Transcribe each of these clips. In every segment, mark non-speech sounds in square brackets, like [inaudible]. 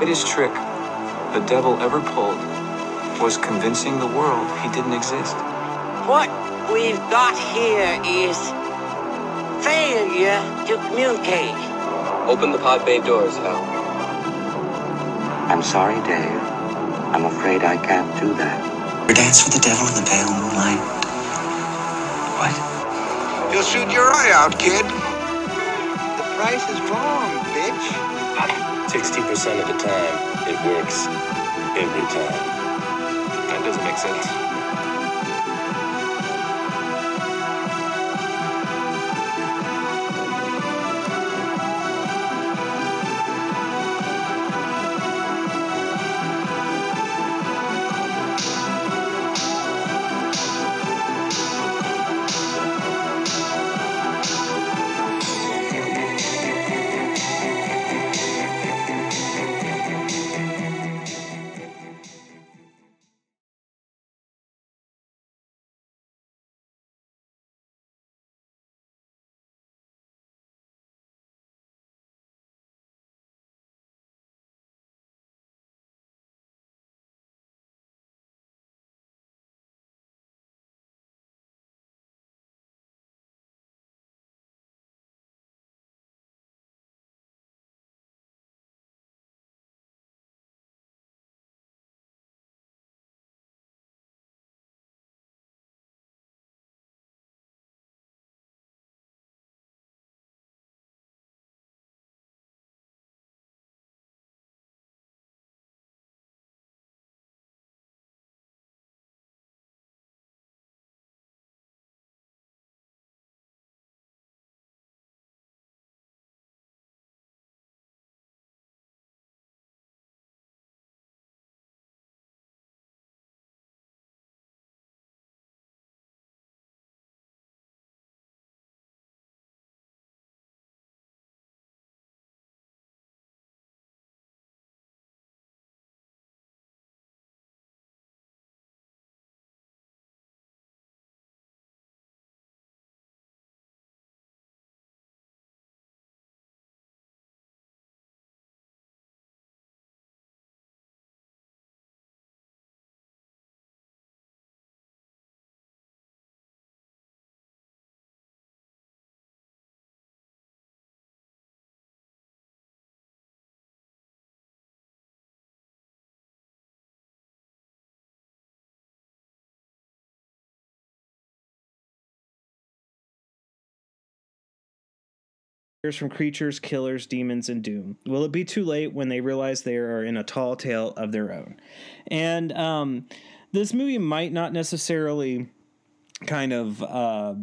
Greatest trick the devil ever pulled was convincing the world he didn't exist. What we've got here is failure to communicate. Open the pod bay doors, Hal. I'm sorry, Dave. I'm afraid I can't do that. We dance with the devil in the pale moonlight. What? You'll shoot your eye out, kid. The price is wrong, bitch. 60% of the time, it works every time. That doesn't make sense. From creatures, killers, demons, and doom. Will it be too late when they realize they are in a tall tale of their own? And um, this movie might not necessarily kind of uh,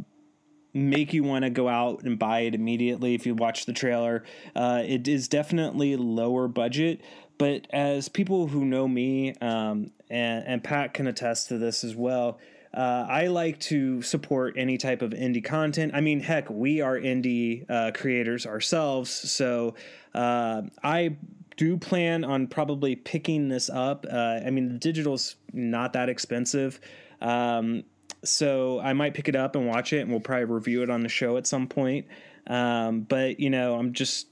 make you want to go out and buy it immediately if you watch the trailer. Uh, it is definitely lower budget, but as people who know me, um, and, and Pat can attest to this as well, uh, I like to support any type of indie content. I mean, heck, we are indie uh, creators ourselves, so uh, I do plan on probably picking this up. Uh, I mean, the digital's not that expensive. Um, so I might pick it up and watch it, and we'll probably review it on the show at some point. Um, but you know, I'm just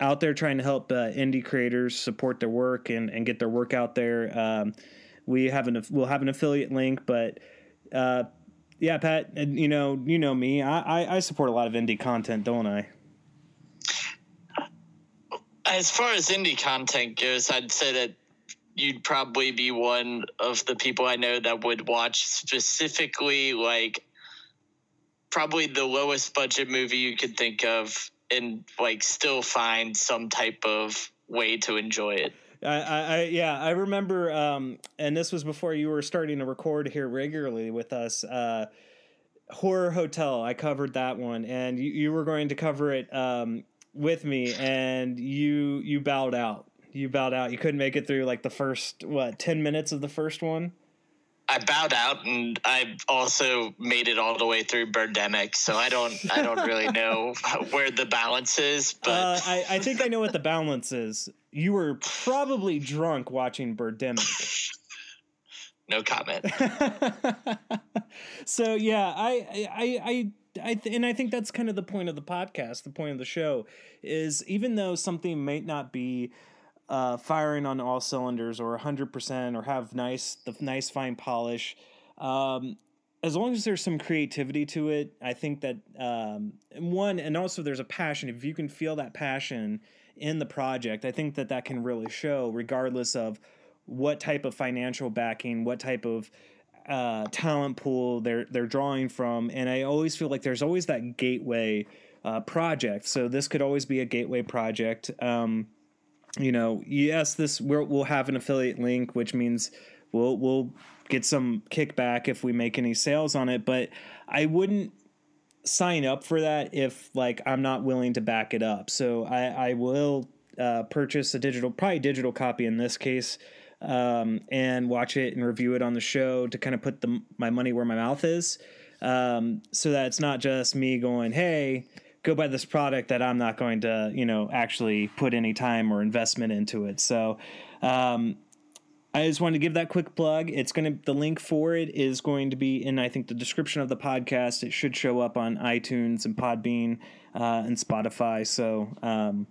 out there trying to help uh, indie creators support their work and, and get their work out there. Um, we have an we'll have an affiliate link, but uh, yeah, Pat, and you know you know me, I, I I support a lot of indie content, don't I? As far as indie content goes, I'd say that you'd probably be one of the people I know that would watch specifically like probably the lowest budget movie you could think of and like still find some type of way to enjoy it. I, I, yeah, I remember, um, and this was before you were starting to record here regularly with us. Uh, Horror Hotel, I covered that one, and you, you were going to cover it um, with me, and you you bowed out. You bowed out. You couldn't make it through like the first what ten minutes of the first one. I bowed out, and I also made it all the way through Birdemic. So I don't, I don't really [laughs] know where the balance is. But uh, I, I think I know what the balance is. You were probably drunk watching Birdemic. [laughs] no comment. [laughs] so yeah, I, I, I. I th- and I think that's kind of the point of the podcast. The point of the show is even though something might not be uh, firing on all cylinders or 100% or have nice the nice fine polish um, as long as there's some creativity to it i think that um, one and also there's a passion if you can feel that passion in the project i think that that can really show regardless of what type of financial backing what type of uh, talent pool they're they're drawing from. And i always feel like there's always that gateway uh, project. So this could always be a gateway project. Um, you know, yes, this we will have an affiliate link, which means we'll we'll get some kickback if we make any sales on it. But I wouldn't sign up for that if like I'm not willing to back it up. So I, I will uh, purchase a digital, probably digital copy in this case, um, and watch it and review it on the show to kind of put the my money where my mouth is, um, so that it's not just me going, hey go buy this product that I'm not going to, you know, actually put any time or investment into it. So, um, I just wanted to give that quick plug. It's going to, the link for it is going to be in, I think, the description of the podcast. It should show up on iTunes and Podbean uh, and Spotify. So, um,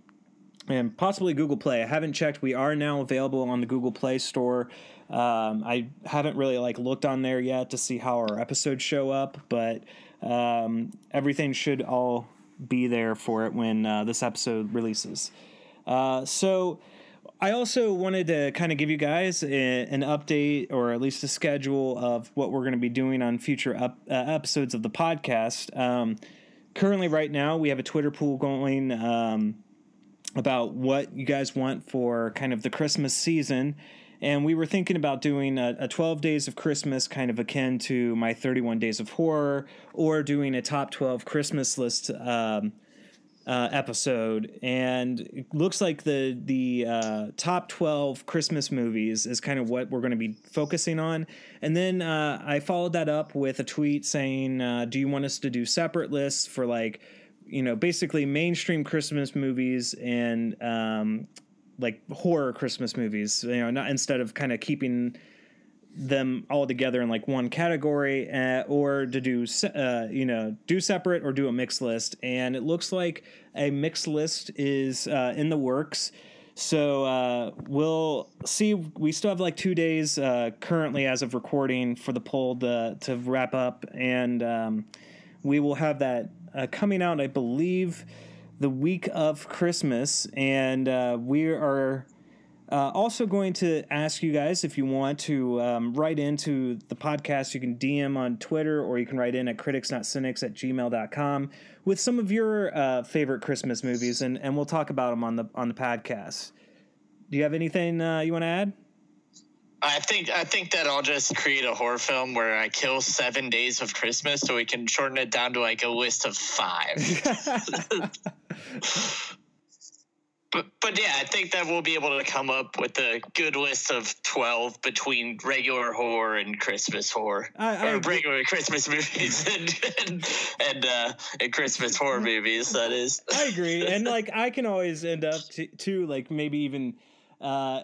and possibly Google Play. I haven't checked. We are now available on the Google Play Store. Um, I haven't really like looked on there yet to see how our episodes show up, but um, everything should all be there for it when uh, this episode releases. Uh, so, I also wanted to kind of give you guys a, an update or at least a schedule of what we're going to be doing on future up, uh, episodes of the podcast. Um, currently, right now, we have a Twitter pool going um, about what you guys want for kind of the Christmas season and we were thinking about doing a, a, 12 days of christmas kind of akin to my 31 days of horror or doing a top 12 christmas list um, uh, episode and it looks like the the uh, top 12 christmas movies is kind of what we're going to be focusing on and then uh, i followed that up with a tweet saying uh, do you want us to do separate lists for like you know basically mainstream christmas movies and um, like horror Christmas movies. You know, not instead of kind of keeping them all together in like one category, uh, or to do uh, you know do separate or do a mixed list. And it looks like a mixed list is uh, in the works. So uh, we'll see. We still have like two days uh, currently as of recording for the poll to, to wrap up, and um, we will have that uh, coming out, I believe the week of Christmas, and we are uh, also going to ask you guys if you want to um, write into the podcast. You can DM on Twitter or you can write in at criticsnotcynics at gmail.com with some of your uh, favorite Christmas movies, and, and we'll talk about them on the on the podcast. Do you have anything uh, you want to add? I think I think that I'll just create a horror film where I kill seven days of Christmas, so we can shorten it down to like a list of five. [laughs] [laughs] [laughs] but but yeah, I think that we'll be able to come up with a good list of twelve between regular horror and Christmas horror, I, I or regular Christmas movies [laughs] and and and, uh, and Christmas horror movies. That is, I agree, and like I can always end up to, to like maybe even. Uh,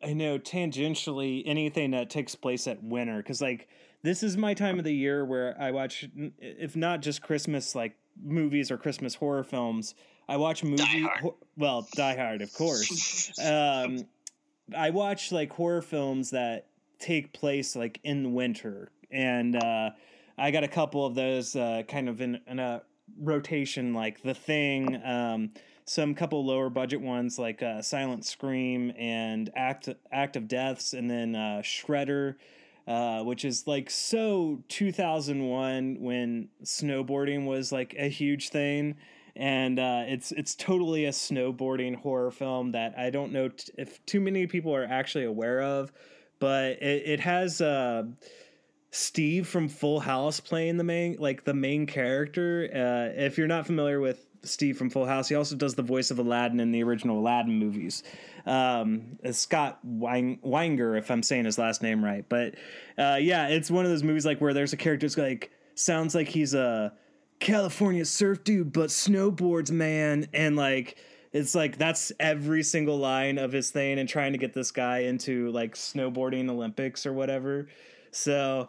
I know tangentially anything that takes place at winter because like this is my time of the year where I watch if not just Christmas like movies or Christmas horror films. I watch movie ho- well Die Hard of course. [laughs] um, I watch like horror films that take place like in the winter and uh, I got a couple of those uh, kind of in, in a rotation like The Thing. Um, some couple lower budget ones like uh, Silent Scream and Act Act of Deaths, and then uh, Shredder, uh, which is like so 2001 when snowboarding was like a huge thing, and uh, it's it's totally a snowboarding horror film that I don't know t- if too many people are actually aware of, but it, it has. Uh, Steve from Full House playing the main like the main character. Uh, if you're not familiar with Steve from Full House. He also does the voice of Aladdin in the original Aladdin movies. Um, Scott Weing- Weinger, if I'm saying his last name right. But uh, yeah, it's one of those movies like where there's a character that's like sounds like he's a California surf dude, but snowboards man, and like it's like that's every single line of his thing, and trying to get this guy into like snowboarding Olympics or whatever. So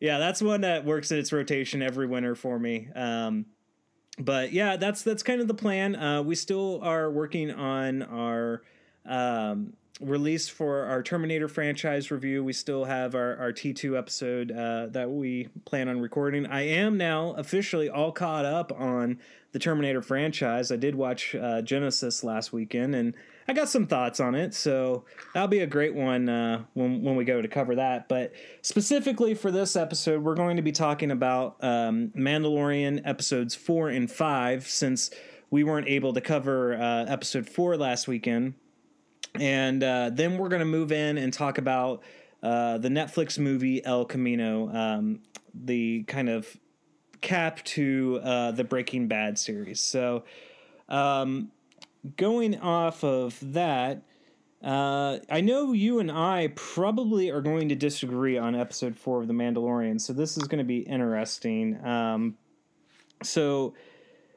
yeah, that's one that works in its rotation every winter for me. Um, but yeah, that's that's kind of the plan. Uh, we still are working on our um, released for our Terminator franchise review. We still have our, our T2 episode uh, that we plan on recording. I am now officially all caught up on the Terminator franchise. I did watch uh, Genisys last weekend and I got some thoughts on it. So that'll be a great one uh, when, when we go to cover that. But specifically for this episode, we're going to be talking about um, Mandalorian episodes four and five since we weren't able to cover uh, episode four last weekend and uh, then we're going to move in and talk about uh, the Netflix movie El Camino, um, the kind of cap to uh, the Breaking Bad series. So, um, going off of that, uh, I know you and I probably are going to disagree on episode four of The Mandalorian, so this is going to be interesting. Um, so,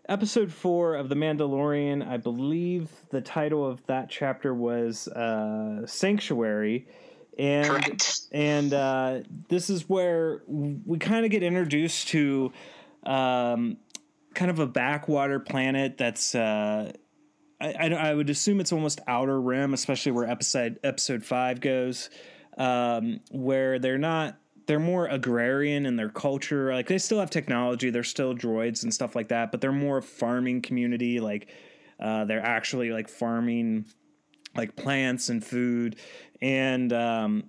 episode four of The Mandalorian, I believe the title of that chapter was uh, Sanctuary. And Correct. and uh, this is where we kind of get introduced to um, kind of a backwater planet that's uh, I, I, I would assume it's almost outer rim, especially where episode episode five goes, um, where they're not they're more agrarian in their culture. Like they still have technology, they're still droids and stuff like that, but they're more farming community. Like uh, they're actually like farming like plants and food, and um,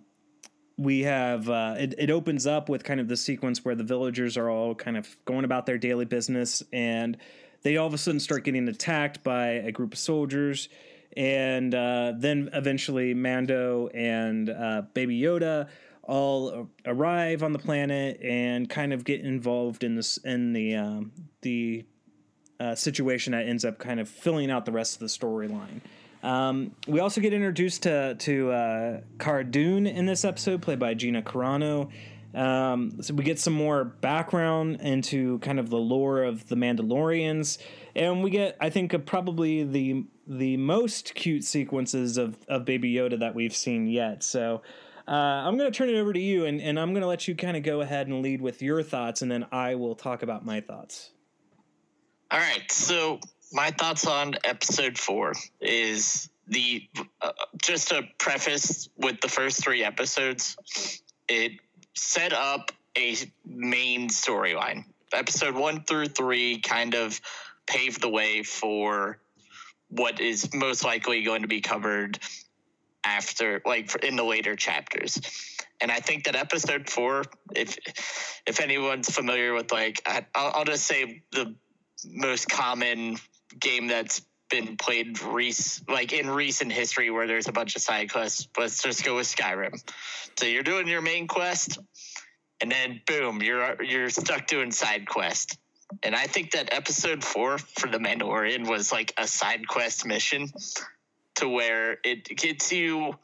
we have uh, it, it opens up with kind of the sequence where the villagers are all kind of going about their daily business and they all of a sudden start getting attacked by a group of soldiers and uh, then eventually mando and uh, baby yoda all arrive on the planet and kind of get involved in this in the um, the uh, situation that ends up kind of filling out the rest of the storyline. Um, we also get introduced to to uh, Cara Dune in this episode, played by Gina Carano. Um, so we get some more background into kind of the lore of the Mandalorians, and we get, I think, uh, probably the the most cute sequences of of Baby Yoda that we've seen yet. So. Uh, I'm going to turn it over to you, and, and I'm going to let you kind of go ahead and lead with your thoughts, and then I will talk about my thoughts. All right. So my thoughts on episode four is the uh, just to preface with the first three episodes, it set up a main storyline. Episode one through three kind of paved the way for what is most likely going to be covered after like in the later chapters. And i think that episode four if if anyone's familiar with like I, will I'll just say the most common game that's been played rec- like in recent history where there's a bunch of side quests let's just go with skyrim. So you're doing your main quest and then boom you're you're stuck doing side quest. And i think that episode four for the mandalorian was like a side quest mission to where it gets you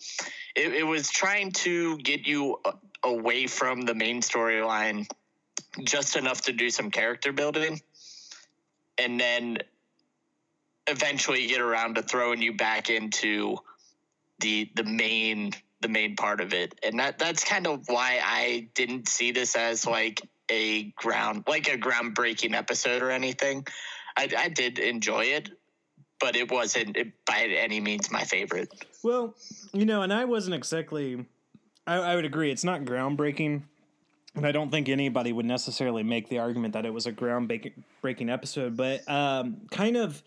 it, it was trying to get you uh, away from the main storyline just enough to do some character building. And then eventually get around to throwing you back into the the main the main part of it. And that that's kind of why i didn't see this as like a ground like a groundbreaking episode or anything. I, I did enjoy it but it wasn't by any means my favorite. Well, you know, and I wasn't exactly. I, I would agree. It's not groundbreaking, and I don't think anybody would necessarily make the argument that it was a groundbreaking episode. But um, kind of,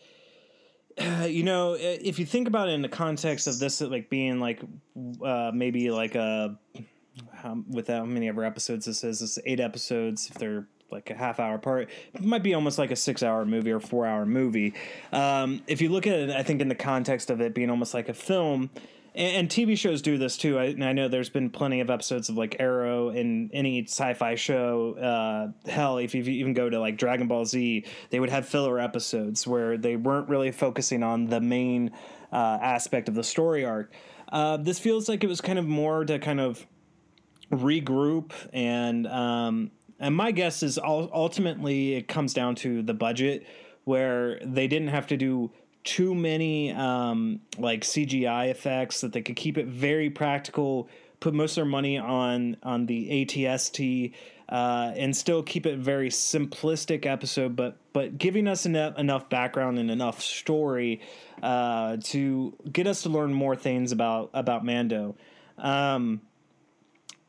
uh, [sighs] you know, if you think about it in the context of this, like being like uh, maybe like a how, with how many ever episodes this is, it's eight episodes. If they're like a half hour part. It might be almost like a six hour movie or four hour movie. Um, if you look at it, I think in the context of it being almost like a film, and, and TV shows do this too. I, I, know there's been plenty of episodes of like Arrow and any sci-fi show. Uh, hell, if you even go to like Dragon Ball Z, they would have filler episodes where they weren't really focusing on the main uh, aspect of the story arc. Uh, this feels like it was kind of more to kind of regroup and um, and my guess is ultimately it comes down to the budget, where they didn't have to do too many um, like CGI effects, that they could keep it very practical. Put most of their money on on the ATST uh, and still keep it very simplistic episode, but but giving us enough enough background and enough story uh, to get us to learn more things about about Mando. Um,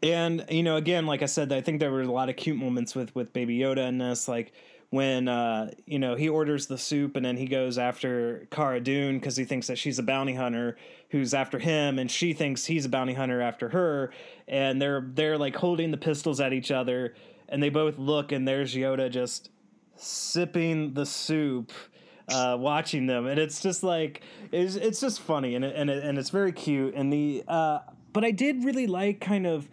and you know, again, like I said, I think there were a lot of cute moments with with Baby Yoda in this, like when uh, you know he orders the soup and then he goes after Cara Dune because he thinks that she's a bounty hunter who's after him, and she thinks he's a bounty hunter after her, and they're they're like holding the pistols at each other, and they both look, and there's Yoda just sipping the soup. Uh, watching them, and it's just like it's, it's just funny, and it, and it, and it's very cute. And the uh, but I did really like kind of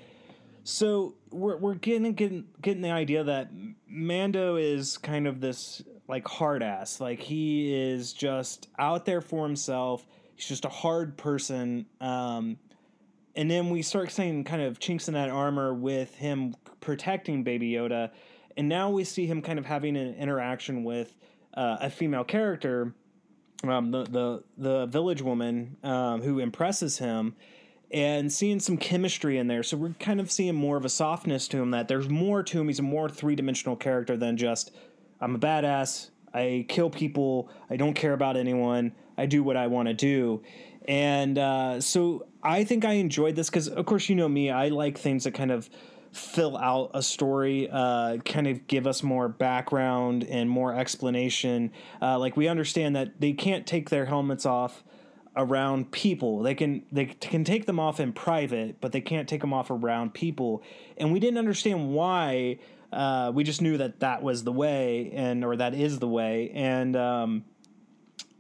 so we're we're getting getting getting the idea that Mando is kind of this like hard ass. Like he is just out there for himself. He's just a hard person. Um, and then we start seeing kind of chinks in that armor with him protecting Baby Yoda, and now we see him kind of having an interaction with uh, a female character, um, the the the village woman um, who impresses him and seeing some chemistry in there. So we're kind of seeing more of a softness to him that there's more to him. He's a more three dimensional character than just I'm a badass. I kill people. I don't care about anyone. I do what I want to do. And uh, so I think I enjoyed this because, of course, you know me. I like things that kind of fill out a story, uh, kind of give us more background and more explanation. Uh, like we understand that they can't take their helmets off around people. They can they can take them off in private, but they can't take them off around people. And we didn't understand why. Uh, we just knew that that was the way, and or that is the way. And um,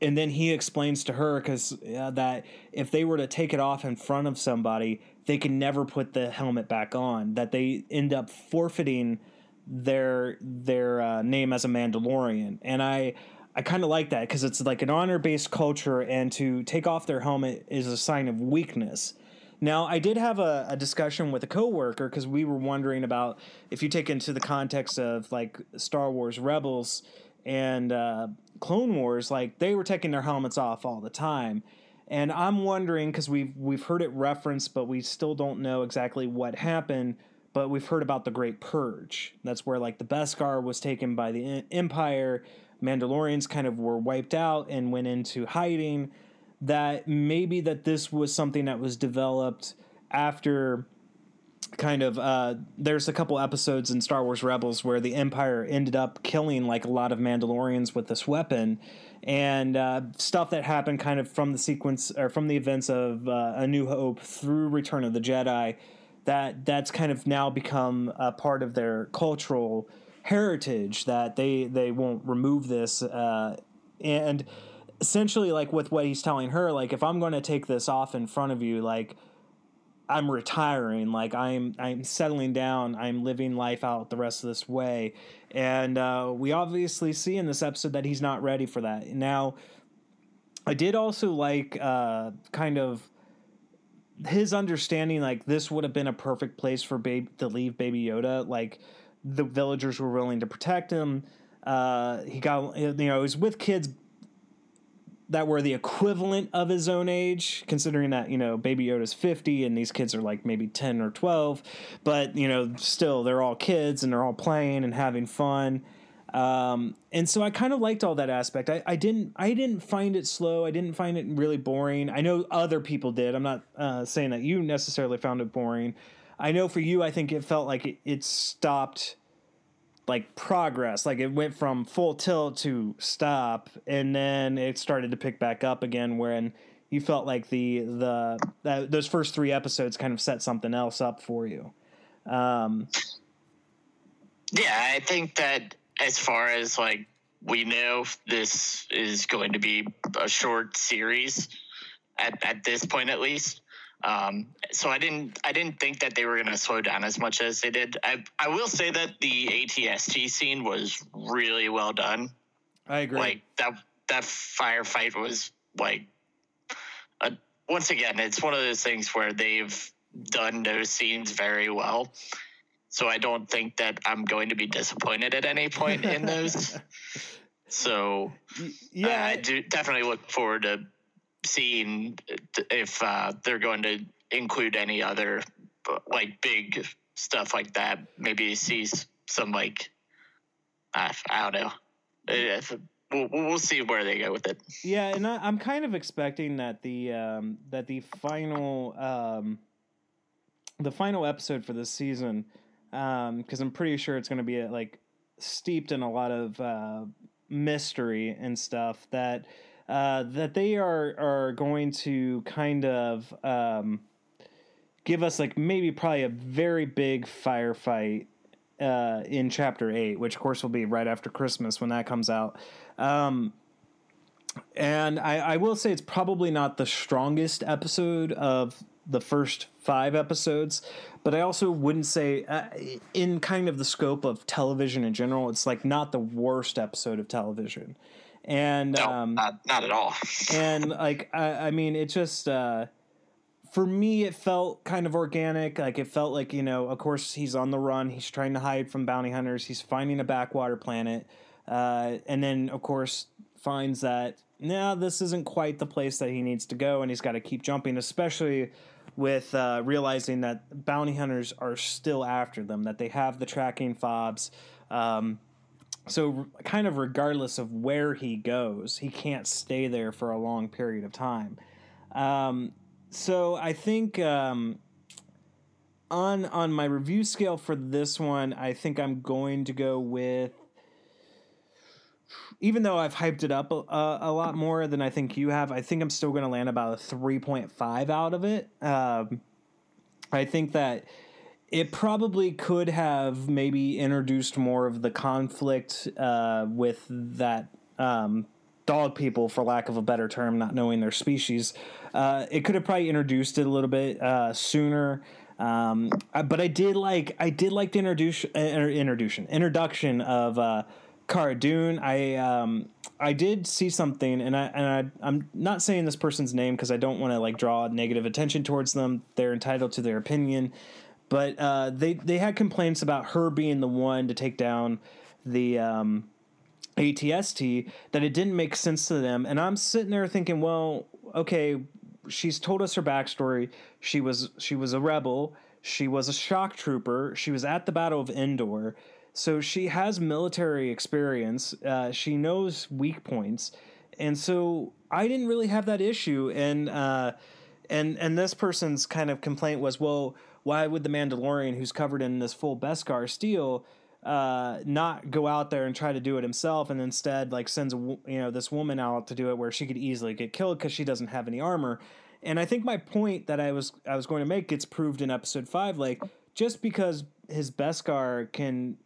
and then he explains to her because uh, that if they were to take it off in front of somebody, they can never put the helmet back on. That they end up forfeiting their their uh, name as a Mandalorian. And I I kind of like that because it's like an honor based culture, and to take off their helmet is a sign of weakness. Now, I did have a, a discussion with a coworker because we were wondering about if you take into the context of like Star Wars Rebels and uh, Clone Wars, like they were taking their helmets off all the time. And I'm wondering because we've we've heard it referenced, but we still don't know exactly what happened. But we've heard about the Great Purge. That's where like the Beskar was taken by the Empire Mandalorians kind of were wiped out and went into hiding. That maybe that this was something that was developed after kind of uh, there's a couple episodes in Star Wars Rebels where the Empire ended up killing like a lot of Mandalorians with this weapon and uh, stuff that happened kind of from the sequence or from the events of uh, A New Hope through Return of the Jedi that that's kind of now become a part of their cultural heritage that they they won't remove this uh, and essentially like with what he's telling her like if i'm going to take this off in front of you like i'm retiring like i'm i'm settling down i'm living life out the rest of this way. And uh, we obviously see in this episode that he's not ready for that. Now i did also like uh, kind of his understanding like this would have been a perfect place for babe to leave baby yoda like the villagers were willing to protect him. Uh, he got you know he was with kids that were the equivalent of his own age, considering that you know Baby Yoda's fifty and these kids are like maybe ten or twelve, but you know still they're all kids and they're all playing and having fun. Um, and so I kind of liked all that aspect. I, I didn't I didn't find it slow. I didn't find it really boring. I know other people did. I'm not uh, saying that you necessarily found it boring. I know for you, I think it felt like it, it stopped like progress. Like it went from full tilt to stop, and then it started to pick back up again. When you felt like the the that, those first three episodes kind of set something else up for you. Um, yeah, I think that as far as like we know, this is going to be a short series at at this point at least. Um, so I didn't I didn't think that they were going to slow down as much as they did. I I will say that the ATST scene was really well done. I agree. Like that that firefight was like a, once again it's one of those things where they've done those scenes very well. So I don't think that I'm going to be disappointed at any point in those. [laughs] so yeah, uh, I do definitely look forward to seeing if uh, they're going to include any other like big stuff like that. Maybe he sees some like I, I don't know. Uh, We'll, we'll see where they go with it. Yeah, and I, I'm kind of expecting that the um, that the final um, the final episode for this season, because I'm pretty sure it's going to be like steeped in a lot of uh, mystery and stuff that uh, that they are are going to kind of um, give us like maybe probably a very big firefight uh, in chapter eight, which of course will be right after Christmas when that comes out. Um, and I, I will say it's probably not the strongest episode of the first five episodes, but I also wouldn't say, uh, in kind of the scope of television in general, it's like not the worst episode of television. And no, um, not not at all. [laughs] and like I, I mean, it just uh, for me, it felt kind of organic. Like it felt like you know, of course, he's on the run. He's trying to hide from bounty hunters. He's finding a backwater planet, uh, and then of course finds that now this isn't quite the place that he needs to go, and he's got to keep jumping, especially with uh, realizing that bounty hunters are still after them, that they have the tracking fobs. Um, so, kind of regardless of where he goes, he can't stay there for a long period of time. Um, so, I think um, on on my review scale for this one, I think I'm going to go with even though I've hyped it up a, a, lot more than I think you have, I think I'm still going to land about a 3.5 out of it. Um, I think that it probably could have maybe introduced more of the conflict uh, with that um, dog people, for lack of a better term, not knowing their species. Uh, it could have probably introduced it a little bit uh, sooner. Um, but I did like I did like the introduction uh, introduction introduction of uh, Cara Dune, I um, I did see something, and I and I, I'm not saying this person's name because I don't want to like draw negative attention towards them. They're entitled to their opinion, but uh, they they had complaints about her being the one to take down the um, ATST that it didn't make sense to them, and I'm sitting there thinking, well, okay, she's told us her backstory. She was she was a rebel. She was a shock trooper. She was at the Battle of Endor so she has military experience. Uh, she knows weak points, and so I didn't really have that issue. And uh, and and this person's kind of complaint was, well, why would the Mandalorian, who's covered in this full Beskar steel, uh, not go out there and try to do it himself, and instead like sends you know this woman out to do it where she could easily get killed because she doesn't have any armor. And I think my point that I was I was going to make gets proved in episode five. Like just because his Beskar can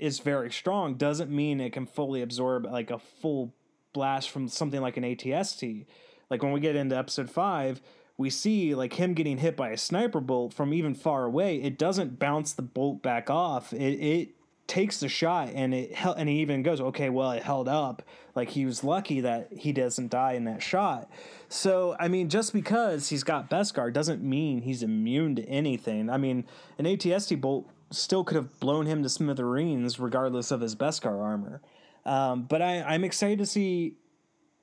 is very strong doesn't mean it can fully absorb like a full blast from something like an ATST. Like when we get into episode five, we see like him getting hit by a sniper bolt from even far away. It doesn't bounce the bolt back off. It it takes the shot and it and he even goes, okay, well it held up. Like he was lucky that he doesn't die in that shot. So I mean, just because he's got Beskar doesn't mean he's immune to anything. I mean, an ATST bolt still could have blown him to smithereens regardless of his Beskar armor. Um, but I, I'm excited to see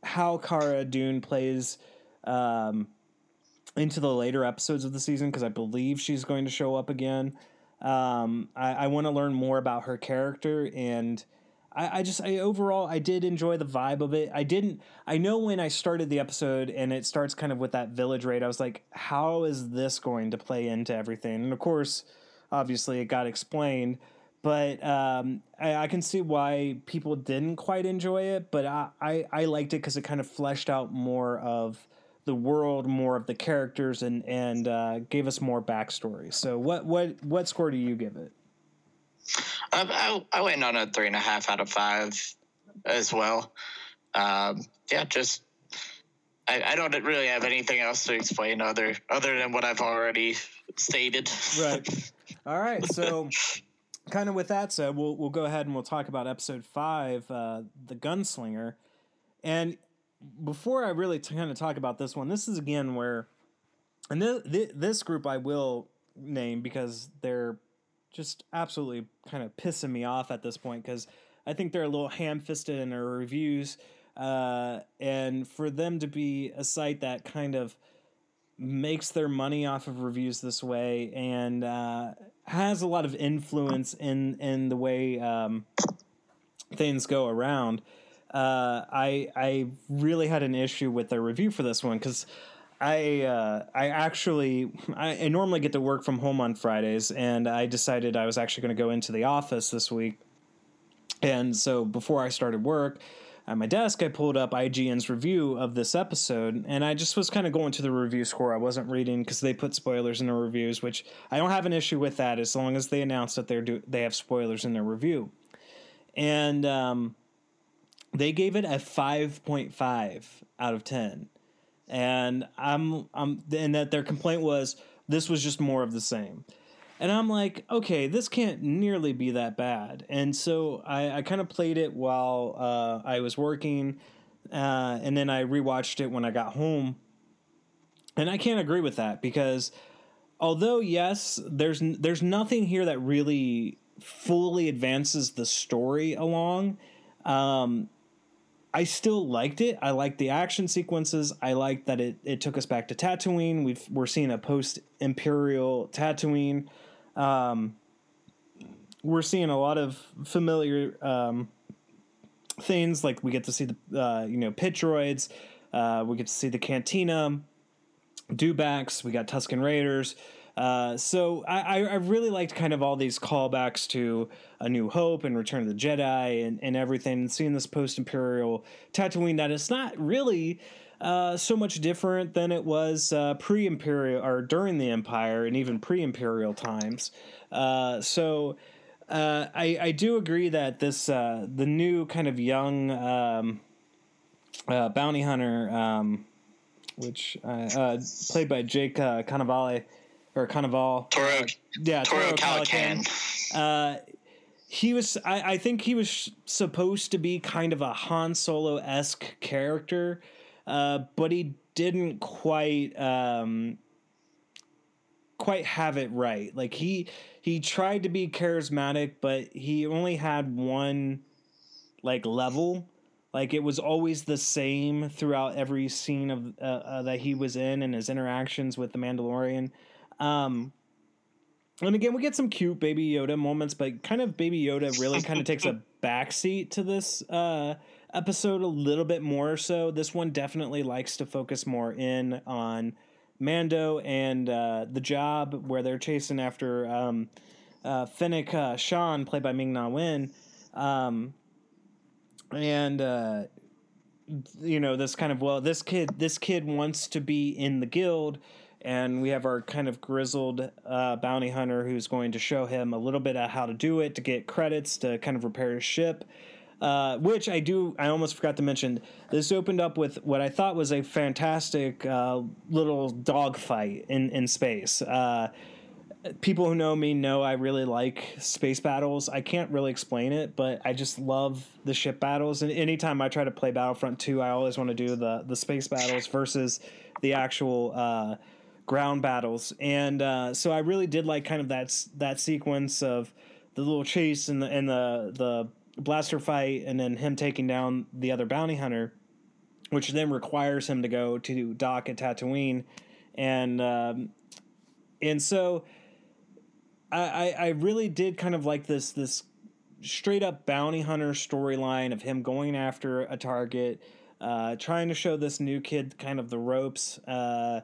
how Cara Dune plays um, into the later episodes of the season because I believe she's going to show up again. Um, I, I want to learn more about her character and. I, I just I overall I did enjoy the vibe of it. I didn't I know when I started the episode and it starts kind of with that village raid, I was like, how is this going to play into everything? And of course, obviously it got explained but um, I, I, can see why people didn't quite enjoy it but i, I, I liked it because it kind of fleshed out more of the world more of the characters and and uh, gave us more backstory so what what what score do you give it um, I, I went on a three and a half out of five as well um, yeah just I, I don't really have anything else to explain other other than what I've already stated. Right. [laughs] All right. So, kind of with that said, we'll we'll go ahead and we'll talk about episode five, uh, the gunslinger. And before I really t- kind of talk about this one, this is again where, and th- th- this group I will name because they're just absolutely kind of pissing me off at this point because I think they're a little ham fisted in their reviews. Uh, and for them to be a site that kind of makes their money off of reviews this way and uh, has a lot of influence in in the way um, things go around. Uh, I I really had an issue with the review for this one because I uh, I actually I, I normally get to work from home on Fridays, and I decided I was actually going to go into the office this week. And so before I started work at my desk, I pulled up IGN's review of this episode, and I just was kind of going to the review score. I wasn't reading because they put spoilers in their reviews, which I don't have an issue with that as long as they announce that they're do they have spoilers in their review. And um, they gave it a five point five out of ten and I'm I'm and that their complaint was this was just more of the same. And I'm like, okay, this can't nearly be that bad. And so I, I kind of played it while uh, I was working, uh, and then I rewatched it when I got home. And I can't agree with that because although yes, there's there's nothing here that really fully advances the story along. Um, I still liked it. I liked the action sequences. I liked that it, it took us back to Tatooine. We've, we're seeing a post Imperial Tatooine. Um, we're seeing a lot of familiar um, things, like we get to see the uh, you know pit droids. Uh, we get to see the Cantina, Dewbacks. We got Tusken Raiders. Uh, so I, I really liked kind of all these callbacks to A New Hope and Return of the Jedi and, and everything, and seeing this post Imperial Tatooine that it's not really uh, so much different than it was uh, pre Imperial or during the Empire and even pre Imperial times. Uh, so. Uh, I, I do agree that this uh, the new kind of young um, uh, bounty hunter, um, which played by Jake uh, Cannavale, or Carnival. Toro, yeah, Toro, Toro Calican. Uh, he was, I, I think he was supposed to be kind of a Han Solo esque character, uh, but he didn't quite, um, quite have it right. Like he, he tried to be charismatic, but he only had one, like level. Like it was always the same throughout every scene of uh, uh, that he was in and his interactions with the Mandalorian. Um, and again, we get some cute Baby Yoda moments, but kind of Baby Yoda really kind of takes a [laughs] backseat to this uh, episode a little bit more. So this one definitely likes to focus more in on Mando and uh, the job where they're chasing after um, uh, Fennec uh, Shan, played by Ming Na Wen. Um, and uh, you know this kind of well this kid this kid wants to be in the guild and we have our kind of grizzled uh, bounty hunter who's going to show him a little bit of how to do it to get credits to kind of repair his ship. Uh, which I do, I almost forgot to mention. This opened up with what I thought was a fantastic uh, little dogfight in in space. Uh, people who know me know I really like space battles. I can't really explain it, but I just love the ship battles. And anytime I try to play Battlefront 2, I always want to do the the space battles versus the actual uh, ground battles, and uh, so I really did like kind of that that sequence of the little chase and the and the the blaster fight, and then him taking down the other bounty hunter, which then requires him to go to dock at Tatooine, and um, and so I I really did kind of like this this straight up bounty hunter storyline of him going after a target. Uh, trying to show this new kid kind of the ropes, uh,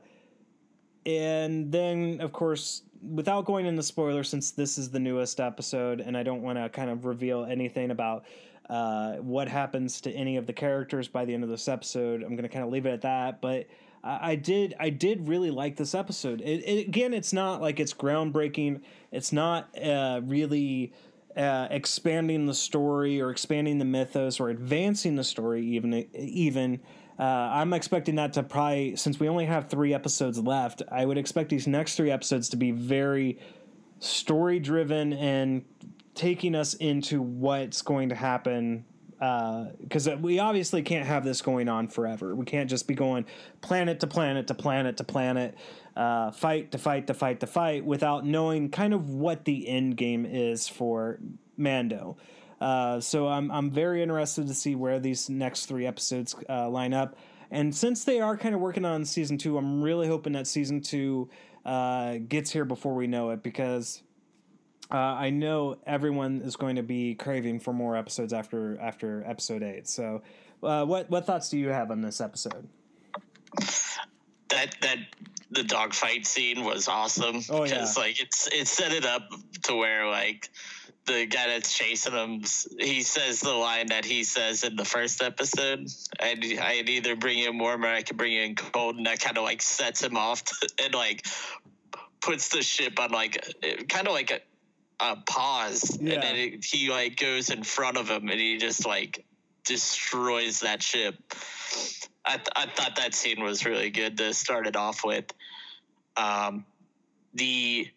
and then of course without going into spoilers since this is the newest episode and i don't want to kind of reveal anything about uh, what happens to any of the characters by the end of this episode i'm going to kind of leave it at that. But I, I did i did really like this episode. It, it, again it's not like it's groundbreaking. It's not uh, really uh, expanding the story or expanding the mythos or advancing the story even even uh, I'm expecting that to probably, since we only have three episodes left, I would expect these next three episodes to be very story driven and taking us into what's going to happen. Because uh, we obviously can't have this going on forever. We can't just be going planet to planet to planet to planet, uh, fight to fight to fight to fight without knowing kind of what the end game is for Mando. Uh, so I'm I'm very interested to see where these next three episodes uh, line up. And since they are kind of working on season two, I'm really hoping that season two uh, gets here before we know it because uh, I know everyone is going to be craving for more episodes after after episode eight. So, uh, what what thoughts do you have on this episode? That that the dogfight scene was awesome Oh, yeah. because like it's it set it up to where like the guy that's chasing him he says the line that he says in the first episode and i'd either bring in warm or i could bring in cold and that kind of like sets him off [laughs] and like puts the ship on like kind of like a, a pause Yeah. and then it, he like goes in front of him and he just like destroys that ship I, th- I thought that scene was really good to start it off with. Um, the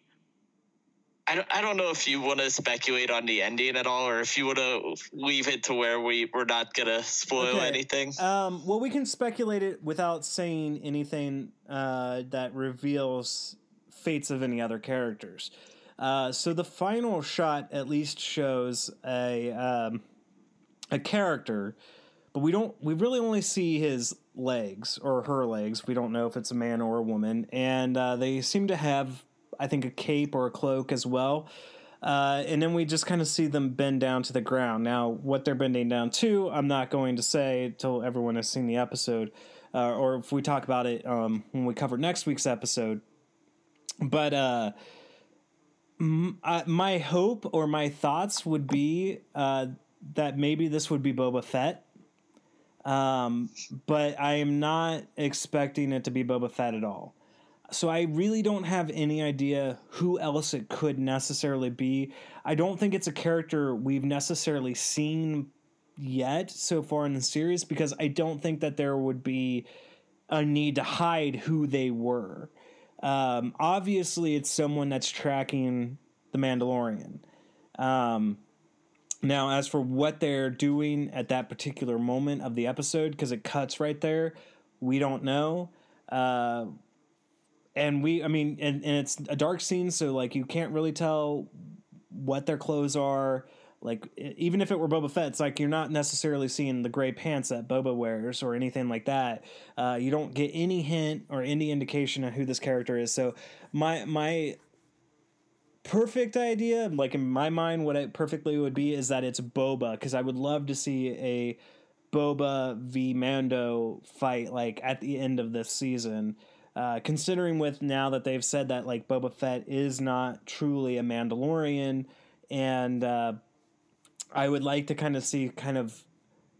I don't, I don't know if you want to speculate on the ending at all, or if you want to leave it to where we we're not gonna spoil Okay. anything. Um, well, we can speculate it without saying anything uh, that reveals fates of any other characters. Uh, so the final shot at least shows a um, a character, but we don't. We really only see his legs or her legs. We don't know if it's a man or a woman, and uh, they seem to have, I think, a cape or a cloak as well. Uh, and then we just kind of see them bend down to the ground. Now, what they're bending down to, I'm not going to say until everyone has seen the episode, uh, or if we talk about it um, when we cover next week's episode. But uh, m- I- my hope or my thoughts would be uh, that maybe this would be Boba Fett. Um, but I am not expecting it to be Boba Fett at all. So I really don't have any idea who else it could necessarily be. I don't think it's a character we've necessarily seen yet so far in the series because I don't think that there would be a need to hide who they were. Um, obviously, it's someone that's tracking the Mandalorian. Um, now, as for what they're doing at that particular moment of the episode, because it cuts right there, we don't know. Uh, and we, I mean, and, and it's a dark scene, so like you can't really tell what their clothes are. Like even if it were Boba Fett, it's like you're not necessarily seeing the gray pants that Boba wears or anything like that. Uh, you don't get any hint or any indication of who this character is. So my my perfect idea, like in my mind, what it perfectly would be is that it's Boba because I would love to see a Boba v Mando fight like at the end of this season. Uh, considering with now that they've said that like Boba Fett is not truly a Mandalorian, and uh, I would like to kind of see kind of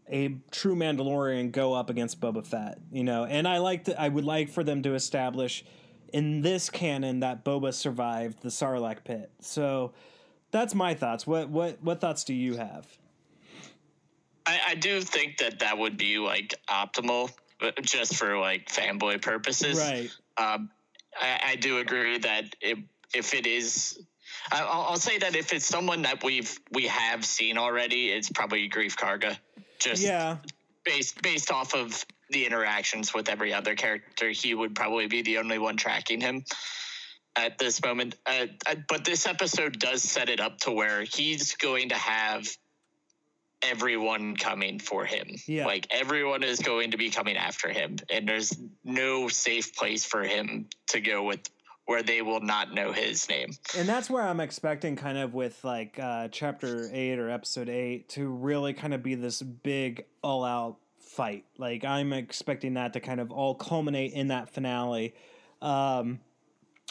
a true Mandalorian go up against Boba Fett, you know, and I like to, I would like for them to establish in this canon that Boba survived the Sarlacc pit. So that's my thoughts. What what what thoughts do you have? I, I do think that that would be like optimal, just for like fanboy purposes. Right. Um, I, I do agree that if if it is, I'll, I'll say that if it's someone that we've we have seen already, it's probably Greef Karga. Just Yeah. based based off of the interactions with every other character, he would probably be the only one tracking him at this moment. Uh, uh, but this episode does set it up to where he's going to have everyone coming for him. Yeah. Like everyone is going to be coming after him, and there's no safe place for him to go with where they will not know his name. And that's where I'm expecting kind of with like uh, chapter eight or episode eight to really kind of be this big all out fight. Like I'm expecting that to kind of all culminate in that finale. Um,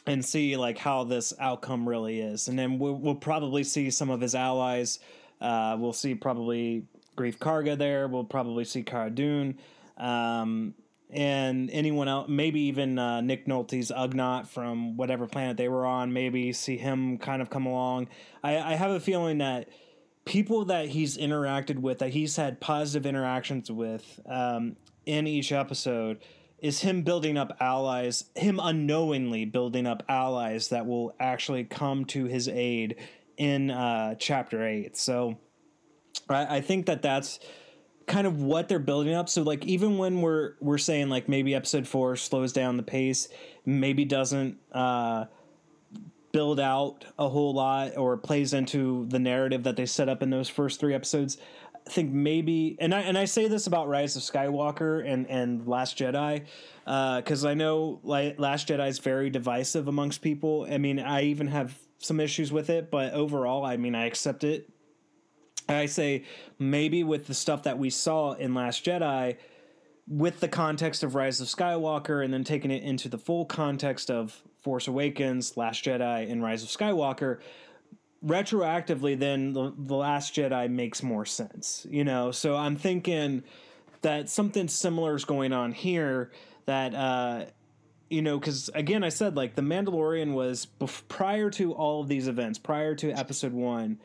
and see like how this outcome really is, and then we'll, we'll probably see some of his allies. Uh, we'll see probably Greef Karga there. We'll probably see Cara Dune, um, and anyone else. Maybe even uh, Nick Nolte's Ugnaught from whatever planet they were on. Maybe see him kind of come along. I, I have a feeling that people that he's interacted with, that he's had positive interactions with um, in each episode, is him building up allies, him unknowingly building up allies that will actually come to his aid in uh, chapter eight. So I, I think that that's kind of what they're building up. So like even when we're we're saying like maybe episode four slows down the pace, maybe doesn't uh, build out a whole lot or plays into the narrative that they set up in those first three episodes. Think maybe, and I and I say this about Rise of Skywalker and and Last Jedi, uh, because I know like Last Jedi is very divisive amongst people. I mean, I even have some issues with it, but overall, I mean, I accept it. I say maybe with the stuff that we saw in Last Jedi, with the context of Rise of Skywalker, and then taking it into the full context of Force Awakens, Last Jedi, and Rise of Skywalker, retroactively, then the, the Last Jedi makes more sense. You know, so I'm thinking that something similar is going on here. That uh, you know, because again, I said like the Mandalorian was bef- prior to all of these events, prior to Episode One,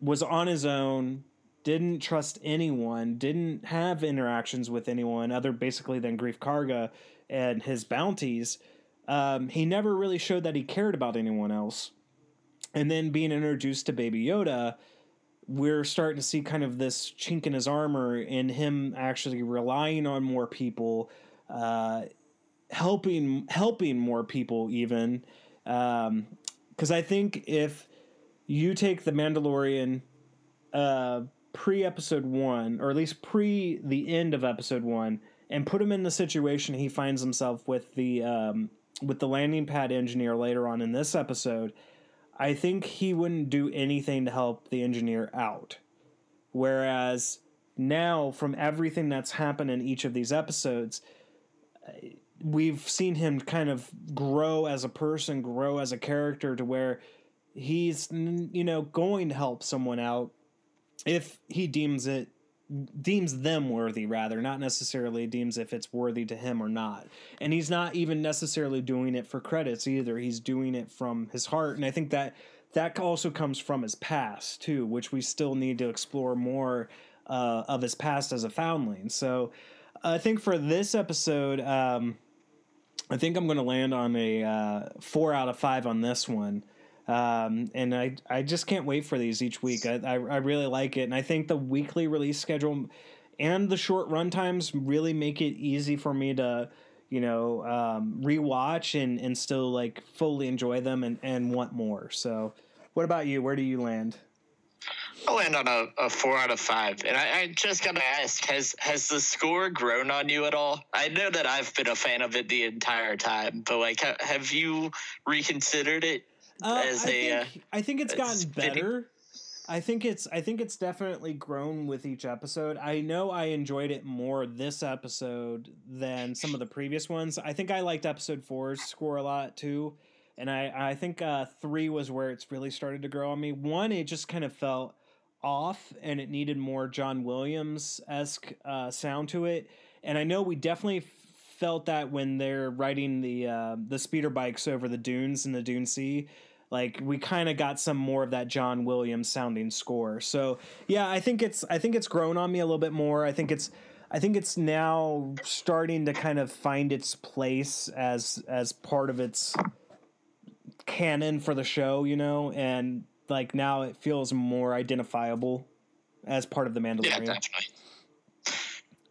was on his own. Didn't trust anyone. Didn't have interactions with anyone other basically than Greef Karga and his bounties. Um, he never really showed that he cared about anyone else. And then being introduced to Baby Yoda, we're starting to see kind of this chink in his armor and him actually relying on more people, uh, helping helping more people even. Because um, I think if you take the Mandalorian uh, pre episode one, or at least pre the end of episode one, and put him in the situation he finds himself with the um, with the landing pad engineer later on in this episode, I think he wouldn't do anything to help the engineer out. Whereas now, from everything that's happened in each of these episodes, uh, we've seen him kind of grow as a person, grow as a character to where he's, you know, going to help someone out if he deems it deems them worthy rather not necessarily deems if it's worthy to him or not. And he's not even necessarily doing it for credits either. He's doing it from his heart. And i think that that also comes from his past too which we still need to explore more uh, of his past as a foundling. So i think for this episode um, i think i'm going to land on a uh, four out of five on this one um, and I I just can't wait for these each week. I, I, I really like it, and I think the weekly release schedule and the short run times really make it easy for me to you know um, rewatch and and still like fully enjoy them and and want more. So, what about you? Where do you land? I'll land on a, a four out of five. And I, I, just gotta ask, has has the score grown on you at all? I know that I've been a fan of it the entire time, but like have you reconsidered it uh, I a. Think, uh, I think it's gotten better. I think it's I think it's definitely grown with each episode. I know I enjoyed it more this episode than some of the previous ones. I think I liked episode four's score a lot too, and I I think uh, three was where it's really started to grow on me. One, it just kind of felt off, and it needed more John Williams esque uh, sound to it. And I know we definitely felt that when they're riding the uh, the speeder bikes over the dunes in the Dune Sea like we kind of got some more of that John Williams sounding score. So yeah, I think it's I think it's grown on me a little bit more. I think it's I think it's now starting to kind of find its place as as part of its canon for the show, you know, and like now it feels more identifiable as part of the Mandalorian. Yeah, definitely.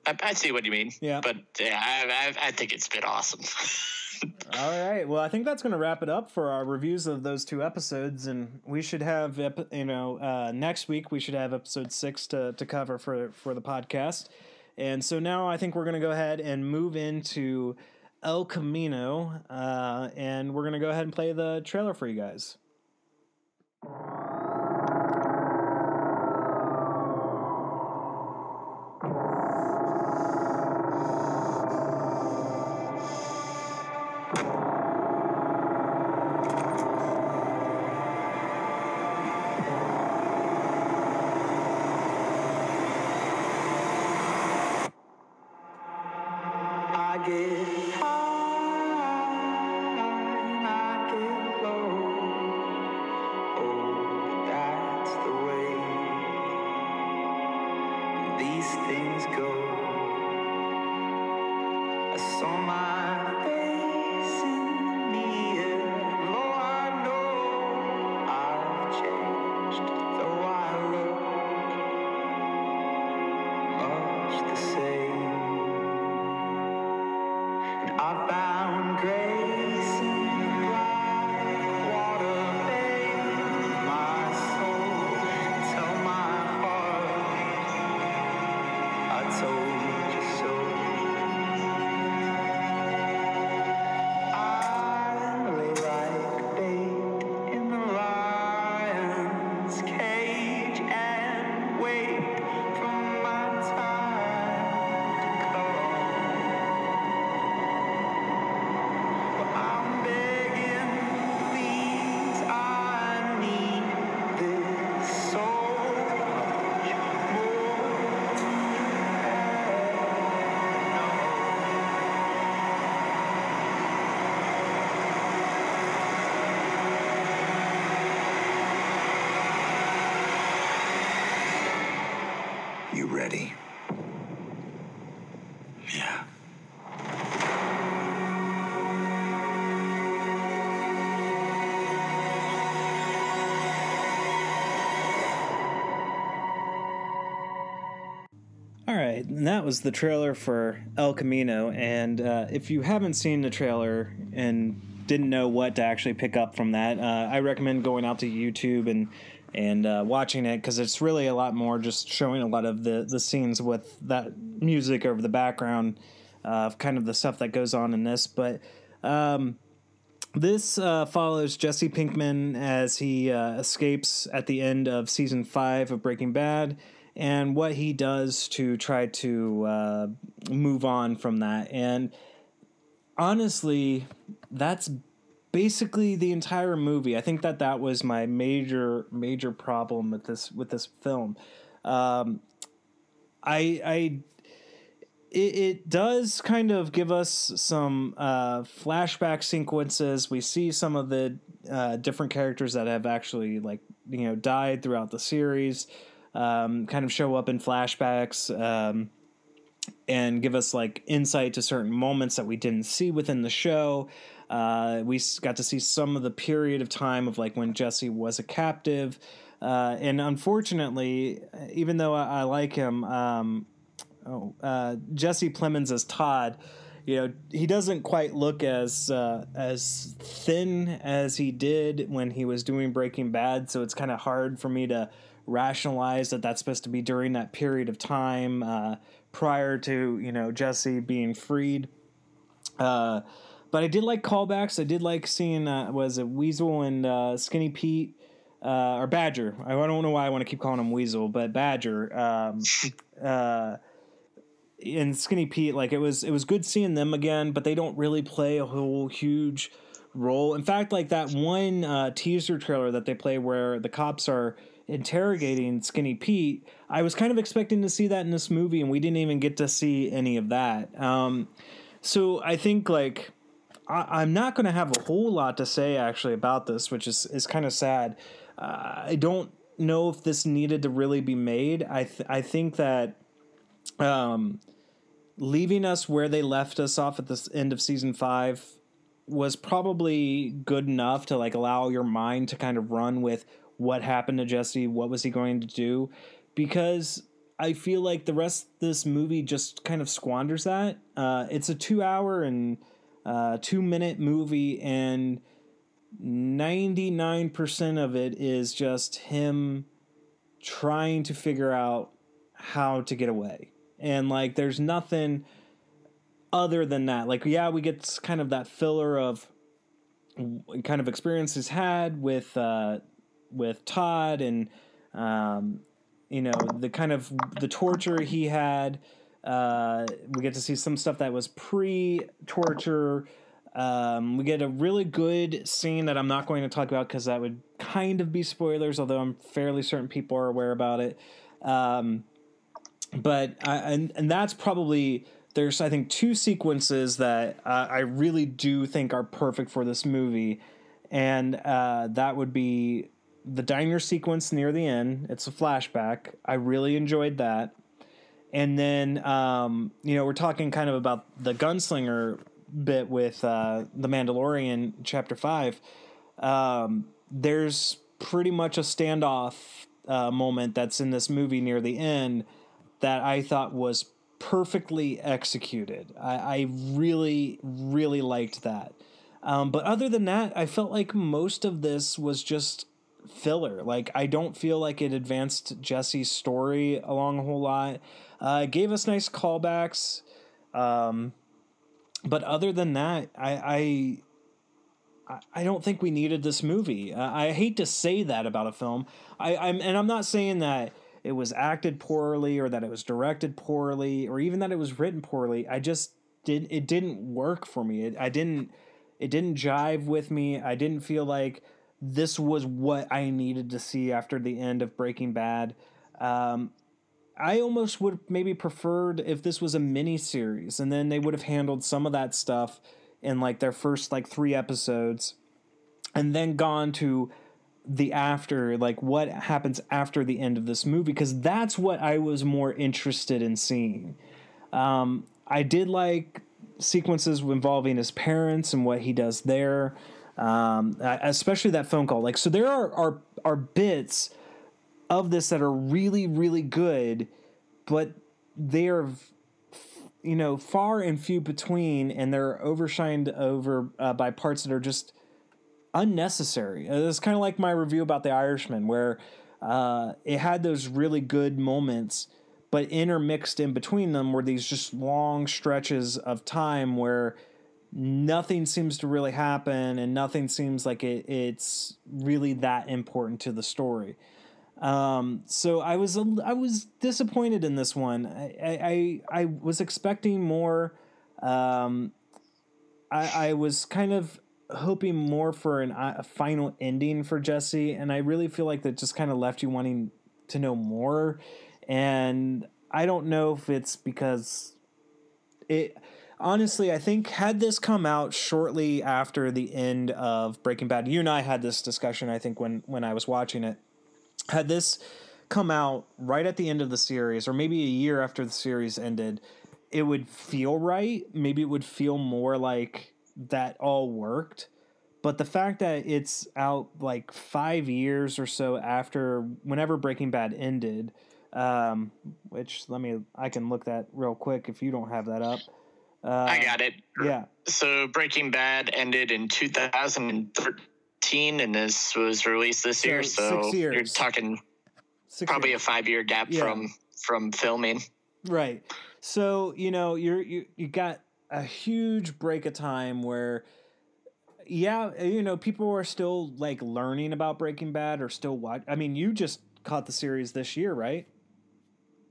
I, I see what you mean. Yeah, but yeah, I, I, I think it's been awesome. [laughs] All right. Well, I think that's going to wrap it up for our reviews of those two episodes, and we should have, you know, uh, next week we should have episode six to to cover for for the podcast. And so now I think we're going to go ahead and move into El Camino, uh, and we're going to go ahead and play the trailer for you guys. much the same. And I and that was the trailer for El Camino. And uh, if you haven't seen the trailer and didn't know what to actually pick up from that, uh, I recommend going out to YouTube and and uh, watching it because it's really a lot more just showing a lot of the the scenes with that music over the background of kind of the stuff that goes on in this. But um, this uh, follows Jesse Pinkman as he uh, escapes at the end of season five of Breaking Bad and what he does to try to uh, move on from that. And honestly, that's basically the entire movie. I think that that was my major major problem with this with this film. Um, I I it, it does kind of give us some uh, flashback sequences. We see some of the uh, different characters that have actually like you know died throughout the series. Um, kind of show up in flashbacks. Um, and give us like insight to certain moments that we didn't see within the show. Uh, we got to see some of the period of time of like when Jesse was a captive. Uh, and unfortunately, even though I, I like him, um, oh, uh, Jesse Plemons as Todd, you know, he doesn't quite look as uh, as thin as he did when he was doing Breaking Bad. So it's kind of hard for me to rationalize that that's supposed to be during that period of time uh, prior to you know Jesse being freed. Uh, but I did like callbacks. I did like seeing uh, was it Weasel and uh, Skinny Pete uh, or Badger. I don't know why I want to keep calling him Weasel, but Badger. Um, [laughs] uh, and Skinny Pete, like it was, it was good seeing them again, but they don't really play a whole huge role. In fact, like that one teaser trailer that they play where the cops are interrogating Skinny Pete, I was kind of expecting to see that in this movie, and we didn't even get to see any of that. Um, so I think like I, am not going to have a whole lot to say actually about this, which is is kind of sad. Uh, I don't know if this needed to really be made. I th- I think that um, leaving us where they left us off at the end of season five was probably good enough to like allow your mind to kind of run with what happened to Jesse, what was he going to do, because I feel like the rest of this movie just kind of squanders that. Uh, it's a two hour and uh, two minute movie, and 99% of it is just him trying to figure out how to get away. And like, there's nothing other than that. Like, yeah, we get kind of that filler of kind of experience he's had with uh, with Todd and um, you know the kind of the torture he had uh, we get to see some stuff that was pre-torture. Um, we get a really good scene that I'm not going to talk about because that would kind of be spoilers, although I'm fairly certain people are aware about it. Um, but I, and and that's probably there's I think two sequences that uh, I really do think are perfect for this movie, and uh, that would be the diner sequence near the end. It's a flashback. I really enjoyed that and then um, you know we're talking kind of about the gunslinger bit with uh, the Mandalorian chapter five. Um, there's pretty much a standoff uh, moment that's in this movie near the end that I thought was perfectly executed. I, I really really liked that. Um, but other than that, I felt like most of this was just filler. Like I don't feel like it advanced Jesse's story along a whole lot. Uh, gave us nice callbacks. Um, but other than that, I, I I don't think we needed this movie. Uh, I hate to say that about a film. I, I'm and I'm not saying that it was acted poorly or that it was directed poorly or even that it was written poorly. I just did it didn't work for me. It, I didn't it didn't jive with me. I didn't feel like this was what I needed to see after the end of Breaking Bad. Um, I almost would maybe preferred if this was a mini series and then they would have handled some of that stuff in like their first like three episodes and then gone to the after like what happens after the end of this movie because that's what I was more interested in seeing. Um, I did like sequences involving his parents and what he does there, um, especially that phone call. Like so, there are are are bits of this that are really really good, but they're you know far and few between and they're overshined over uh, by parts that are just unnecessary Uh, it's kind of like my review about the irishman where uh, it had those really good moments but intermixed in between them were these just long stretches of time where nothing seems to really happen and nothing seems like it, it's really that important to the story um, so I was I was disappointed in this one. I I, I was expecting more. Um, I I was kind of hoping more for an, a final ending for Jesse, and I really feel like that just kind of left you wanting to know more. And I don't know if it's because it. Honestly, I think had this come out shortly after the end of Breaking Bad, you and I had this discussion. I think when when I was watching it. Had this come out right at the end of the series or maybe a year after the series ended it would feel right. Maybe it would feel more like that all worked. But the fact that it's out like five years or so after whenever breaking bad ended um, which let me i can look that real quick if you don't have that up uh, I got it. yeah So Breaking Bad ended in 2013, and this was released this So, year. So six you're talking Six probably years. a five year gap Yeah. from from filming. Right. So, you know, you're you you got a huge break of time where yeah, you know, people are still like learning about Breaking Bad or still watch I mean, you just caught the series this year, right?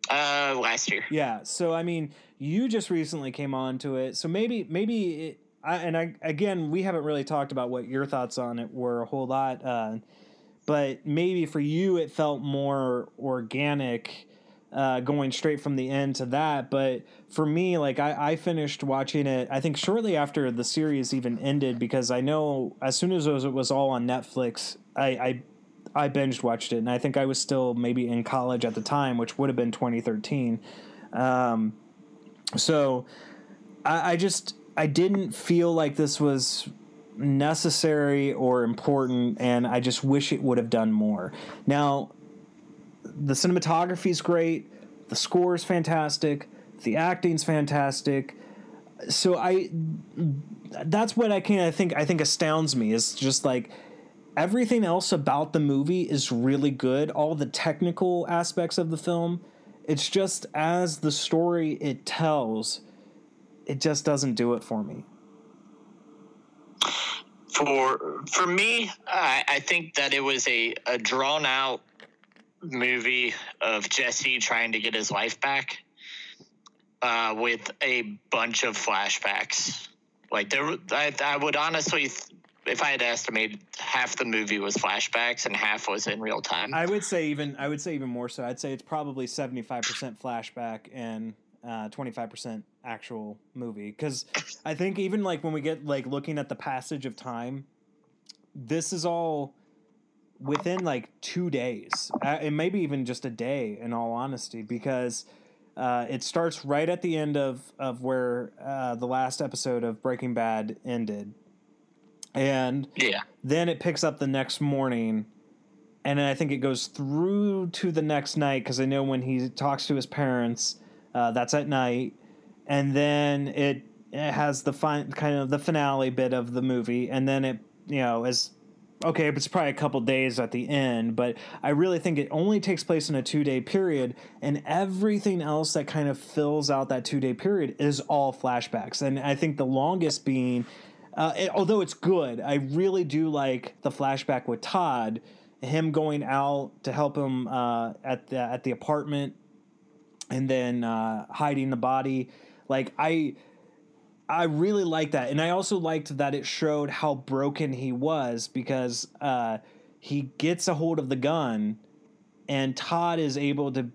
Uh, last year. Yeah. So, I mean, you just recently came on to it. So maybe maybe it I, and I again, we haven't really talked about what your thoughts on it were a whole lot uh but maybe for you it felt more organic uh, going straight from the end to that. But for me, like I, I finished watching it, I think shortly after the series even ended, because I know as soon as it was, it was all on Netflix, I, I I binged watched it, and I think I was still maybe in college at the time, which would have been 2013. Um, so I, I just I didn't feel like this was necessary or important, and I just wish it would have done more. Now, the cinematography is great, the score is fantastic, the acting's fantastic. So I, that's what I can I think I think astounds me is just like everything else about the movie is really good. All the technical aspects of the film, it's just as the story it tells, it just doesn't do it for me. For for me, I, I think that it was a, a drawn out movie of Jesse trying to get his life back uh, with a bunch of flashbacks. Like there, I, I would honestly, if I had to estimate, half the movie was flashbacks and half was in real time. I would say even I would say even more so. I'd say it's probably seventy five percent flashback and twenty five percent actual movie. Because I think even like when we get like looking at the passage of time, this is all within like two days, uh, and maybe even just a day. In all honesty, because. Uh, it starts right at the end of of where uh, the last episode of Breaking Bad ended, and yeah, then it picks up the next morning. And then I think it goes through to the next night because I know when he talks to his parents, uh, that's at night, and then it, it has the fin- kind of the finale bit of the movie, and then it you know is okay, but it's probably a couple days at the end, but I really think it only takes place in a two day period, and everything else that kind of fills out that two day period is all flashbacks, and I think the longest being. Uh, it, although it's good, I really do like the flashback with Todd, him going out to help him uh, at the at the apartment, and then uh, hiding the body. Like I, I really like that, and I also liked that it showed how broken he was because uh, he gets a hold of the gun, and Todd is able to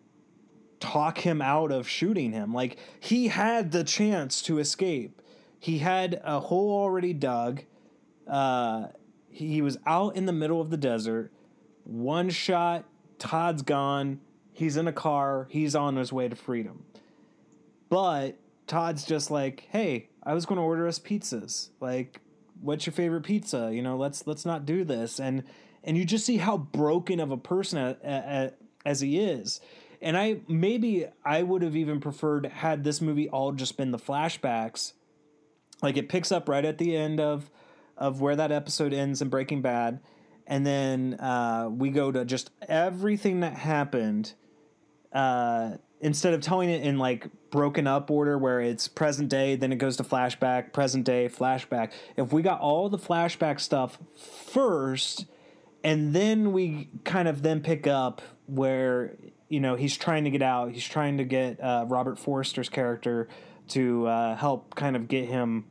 talk him out of shooting him. Like he had the chance to escape. He had a hole already dug. Uh, he was out in the middle of the desert. One shot, Todd's gone. He's in a car. He's on his way to freedom. But Todd's just like, "Hey, I was going to order us pizzas. Like, what's your favorite pizza? You know, let's let's not do this." And and you just see how broken of a person a, a, a, as he is. And I maybe I would have even preferred had this movie all just been the flashbacks. Like it picks up right at the end of of where that episode ends in Breaking Bad, and then uh, we go to just everything that happened. Uh, instead of telling it in like broken up order where it's present day, then it goes to flashback, present day, flashback. If we got all the flashback stuff first, and then we kind of then pick up where you know he's trying to get out, he's trying to get uh, Robert Forster's character to uh, help kind of get him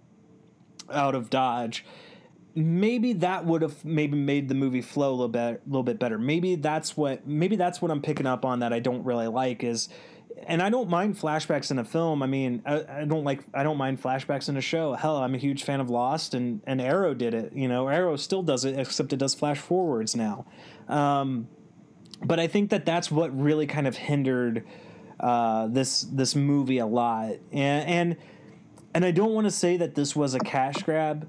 out of Dodge maybe that would have maybe made the movie flow a little bit a little bit better. Maybe that's what maybe that's what I'm picking up on that I don't really like is and I don't mind flashbacks in a film. I mean, I, I, don't like I don't mind flashbacks in a show. Hell, I'm a huge fan of Lost, and and Arrow did it. You know, Arrow still does it, except it does flash forwards now. Um, but I think that that's what really kind of hindered uh, this this movie a lot, and and and I don't want to say that this was a cash grab,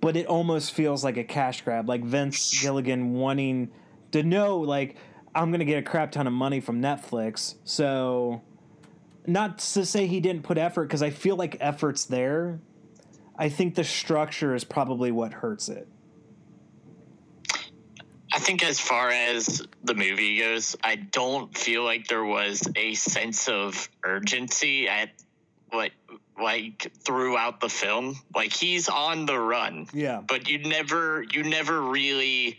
but it almost feels like a cash grab, like Vince Gilligan wanting to know like I'm gonna get a crap ton of money from Netflix. So, not to say he didn't put effort, because I feel like effort's there. I think the structure is probably what hurts it. I think as far as the movie goes, I don't feel like there was a sense of urgency at like like throughout the film. Like he's on the run. Yeah. But you never you never really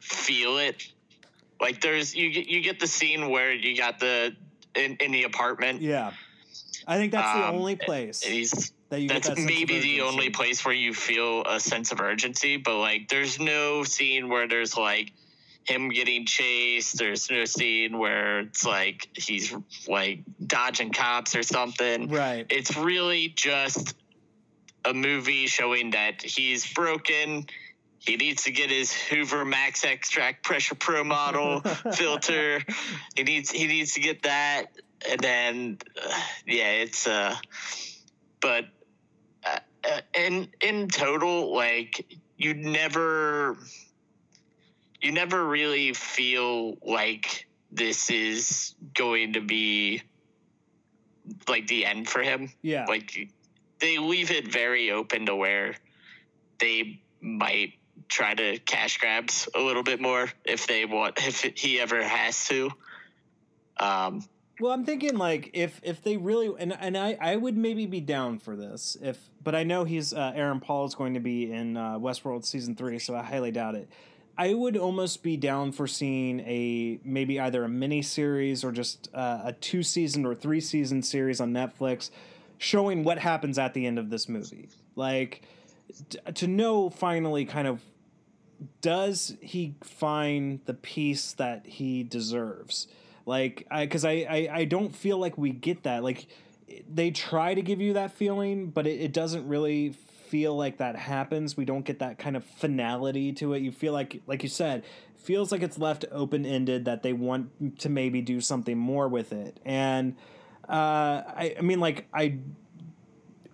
feel it like there's you get you get the scene where you got the in, in the apartment. Yeah, I think that's the Um, only place. That you get that's that maybe the only place where you feel a sense of urgency. But like, there's no scene where there's like him getting chased. There's no scene where it's like he's like dodging cops or something. Right. It's really just a movie showing that he's broken. He needs to get his Hoover Max Extract Pressure Pro model [laughs] filter. He needs he needs to get that, and then uh, yeah, it's uh, but uh, uh, in in total, like you'd never you never really feel like this is going to be like the end for him. Yeah. Like they leave it very open to where they might try to cash grabs a little bit more if they want if he ever has to. Um Well, I'm thinking like if if they really and and I I would maybe be down for this if but I know he's uh, Aaron Paul is going to be in uh, Westworld season three, so I highly doubt it. I would almost be down for seeing a maybe either a mini series or just uh, a two season or three season series on Netflix, showing what happens at the end of this movie. Like t- to know finally kind of does he find the peace that he deserves like i because I, I i don't feel like we get that like they try to give you that feeling but it, it doesn't really feel like that happens we don't get that kind of finality to it you feel like like you said feels like it's left open-ended that they want to maybe do something more with it and uh i i mean like i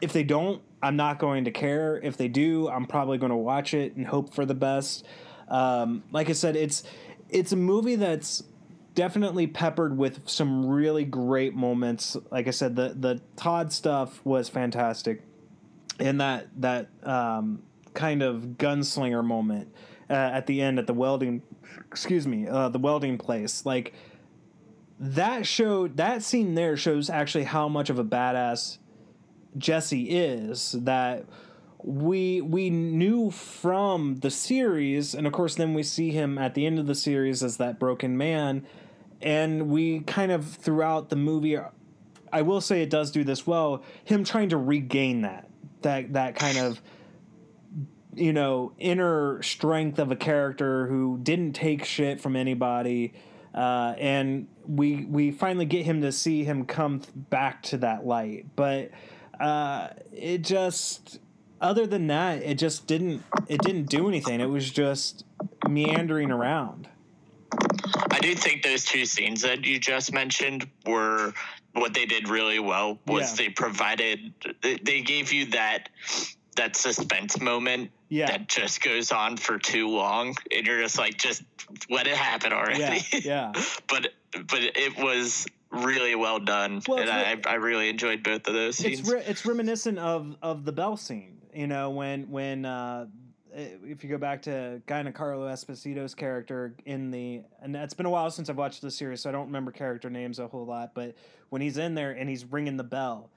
if they don't, I'm not going to care. If they do, I'm probably going to watch it and hope for the best. Um, like I said, it's it's a movie that's definitely peppered with some really great moments. Like I said, the the Todd stuff was fantastic, and that that um, kind of gunslinger moment uh, at the end at the welding, excuse me, uh, the welding place, like that showed that scene there shows actually how much of a badass Jesse is that we we knew from the series and of course then we see him at the end of the series as that broken man and we kind of throughout the movie I will say it does do this well him trying to regain that that that kind of you know inner strength of a character who didn't take shit from anybody uh, and we we finally get him to see him come back to that light. But uh, it just other than that it just didn't it didn't do anything. It was just meandering around. I do think those two scenes that you just mentioned were what they did really well was Yeah. they provided they- gave you that that suspense moment Yeah. that just goes on for too long and you're just like just let it happen already yeah yeah [laughs] but but it was really well done, Well, and I, I really enjoyed both of those scenes. it's re- it's reminiscent of of the Bell scene. You know, when when uh, Uh, if you go back to Giancarlo Esposito's character in the and it's been a while since I've watched the series, so I don't remember character names a whole lot. But when he's in there and he's ringing the bell,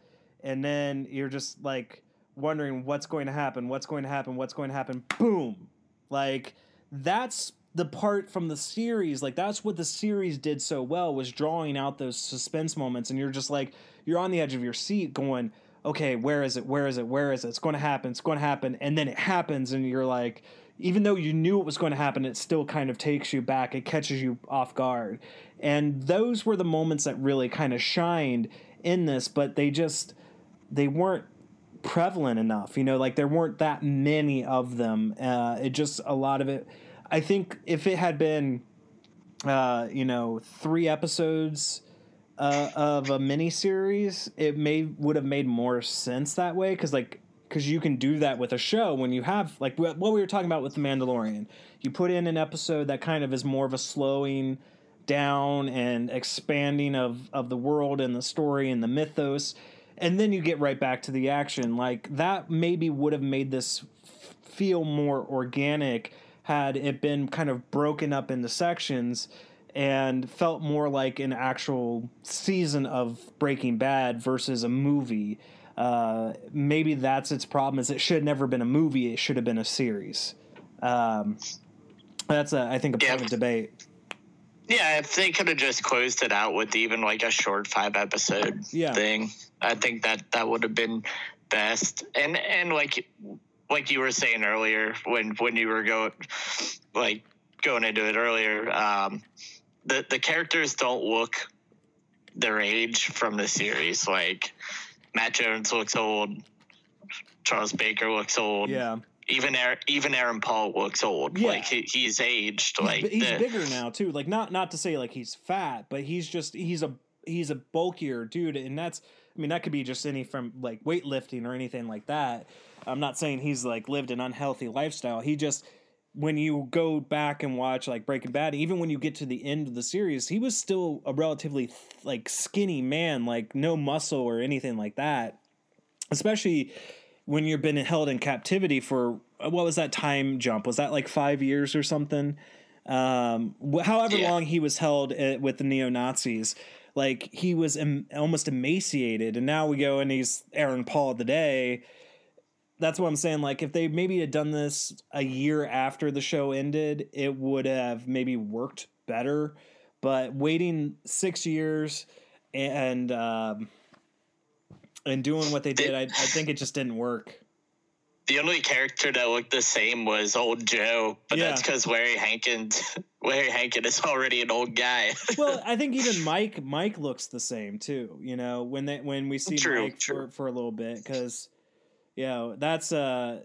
and then you're just like wondering what's going to happen, what's going to happen, what's going to happen. Boom, like that's the part from the series like that's what the series did so well was drawing out those suspense moments and you're just like you're on the edge of your seat going okay where is it? Where is it? Where is it? It's going to happen. It's going to happen. And then it happens and you're like even though you knew it was going to happen it still kind of takes you back. It catches you off guard. And those were the moments that really kind of shined in this but they just they weren't prevalent enough you know? Like there weren't that many of them. Uh, it just a lot of it I think if it had been, uh, you know, three episodes uh, of a miniseries, it may would have made more sense that way because like because you can do that with a show when you have like what we were talking about with the Mandalorian. You put in an episode that kind of is more of a slowing down and expanding of of the world and the story and the mythos and then you get right back to the action like that maybe would have made this f- feel more organic had it been kind of broken up into sections and felt more like an actual season of Breaking Bad versus a movie. Uh, maybe that's its problem is it should have never been a movie. It should have been a series. Um, that's a, I think a point Yeah. of debate. Yeah, if they could have just closed it out with even like a short five episode Yeah. thing, I think that that would have been best. And and like like you were saying earlier when when you were going like going into it earlier, um, the the characters don't look their age from the series. Like Matt Jones looks old, Charles Baker looks old. Yeah. Even Aaron, even Aaron Paul looks old. Yeah. Like he, he's aged. He's, like he's the- bigger now too. Like not not to say like he's fat, but he's just he's a he's a bulkier dude, and that's I mean that could be just any from like weightlifting or anything like that. I'm not saying he's like lived an unhealthy lifestyle. He just when you go back and watch like Breaking Bad, even when you get to the end of the series, he was still a relatively like skinny man, like no muscle or anything like that. Especially when you've been held in captivity for what was that time jump? Was that like five years or something? Um, however Yeah. long he was held uh, with the neo Nazis, like he was em- almost emaciated, and now we go and he's Aaron Paul of the day. That's what I'm saying. Like if they maybe had done this a year after the show ended, it would have maybe worked better. But waiting six years and um, and doing what they did, I, I think it just didn't work. The only character that looked the same was old Joe, but Yeah. that's because Larry Hankins, [laughs] Larry Hankin is already an old guy. [laughs] well, I think even Mike Mike looks the same too. You know, when they when we see True, Mike true. for for a little bit, because know that's uh,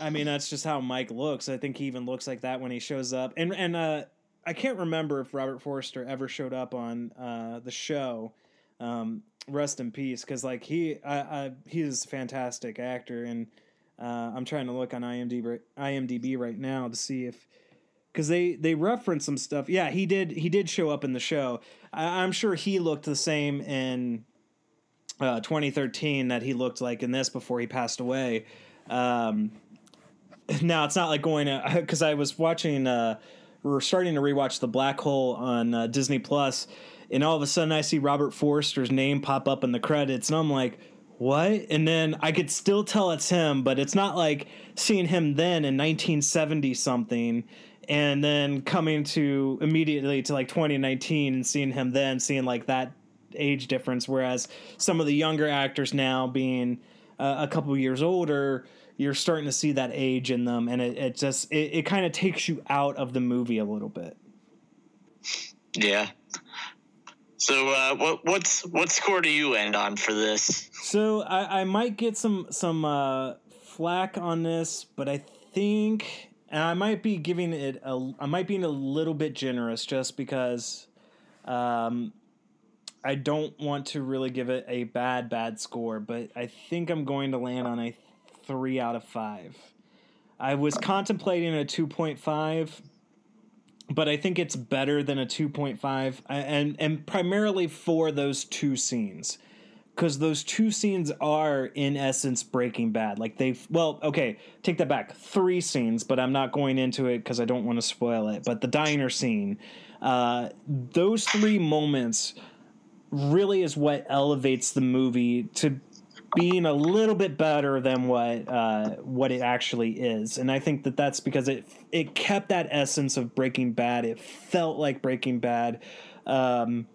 I mean that's just how Mike looks. I think he even looks like that when he shows up. And and uh, I can't remember if Robert Forster ever showed up on uh the show. Um, rest in peace, because like he I, I he's a fantastic actor, and uh, I'm trying to look on IMDb IMDb right now to see if because they they reference some stuff. Yeah, he did he did show up in the show. I, I'm sure he looked the same in uh, 2013 that he looked like in this before he passed away. Um, now it's not like going to [laughs] because I was watching. Uh, we're starting to rewatch the Black Hole on uh, Disney Plus, and all of a sudden I see Robert Forster's name pop up in the credits, and I'm like, "What?" And then I could still tell it's him, but it's not like seeing him then in 1970 something, and then coming to immediately to like 2019 and seeing him then, seeing like that age difference. Whereas some of the younger actors now being uh, a couple years older, you're starting to see that age in them, and it, it just it, it kind of takes you out of the movie a little bit. yeah. So uh, what what's what score do you end on for this? So I, I might get some some uh, flack on this, but I think, and I might be giving it a, I might be a little bit generous just because, um, I don't want to really give it a bad bad score, but I think I'm going to land on a three out of five. I was contemplating a two point five, but I think it's better than a 2.5 and and primarily for those two scenes. Because those two scenes are in essence breaking bad. Like they well okay take that back. Three scenes but i'm not going into it because i don't want to spoil it but the diner scene uh, those three moments really is what elevates the movie to being a little bit better than what uh, what it actually is, and I think that that's because it it kept that essence of Breaking Bad. It felt like Breaking Bad, um,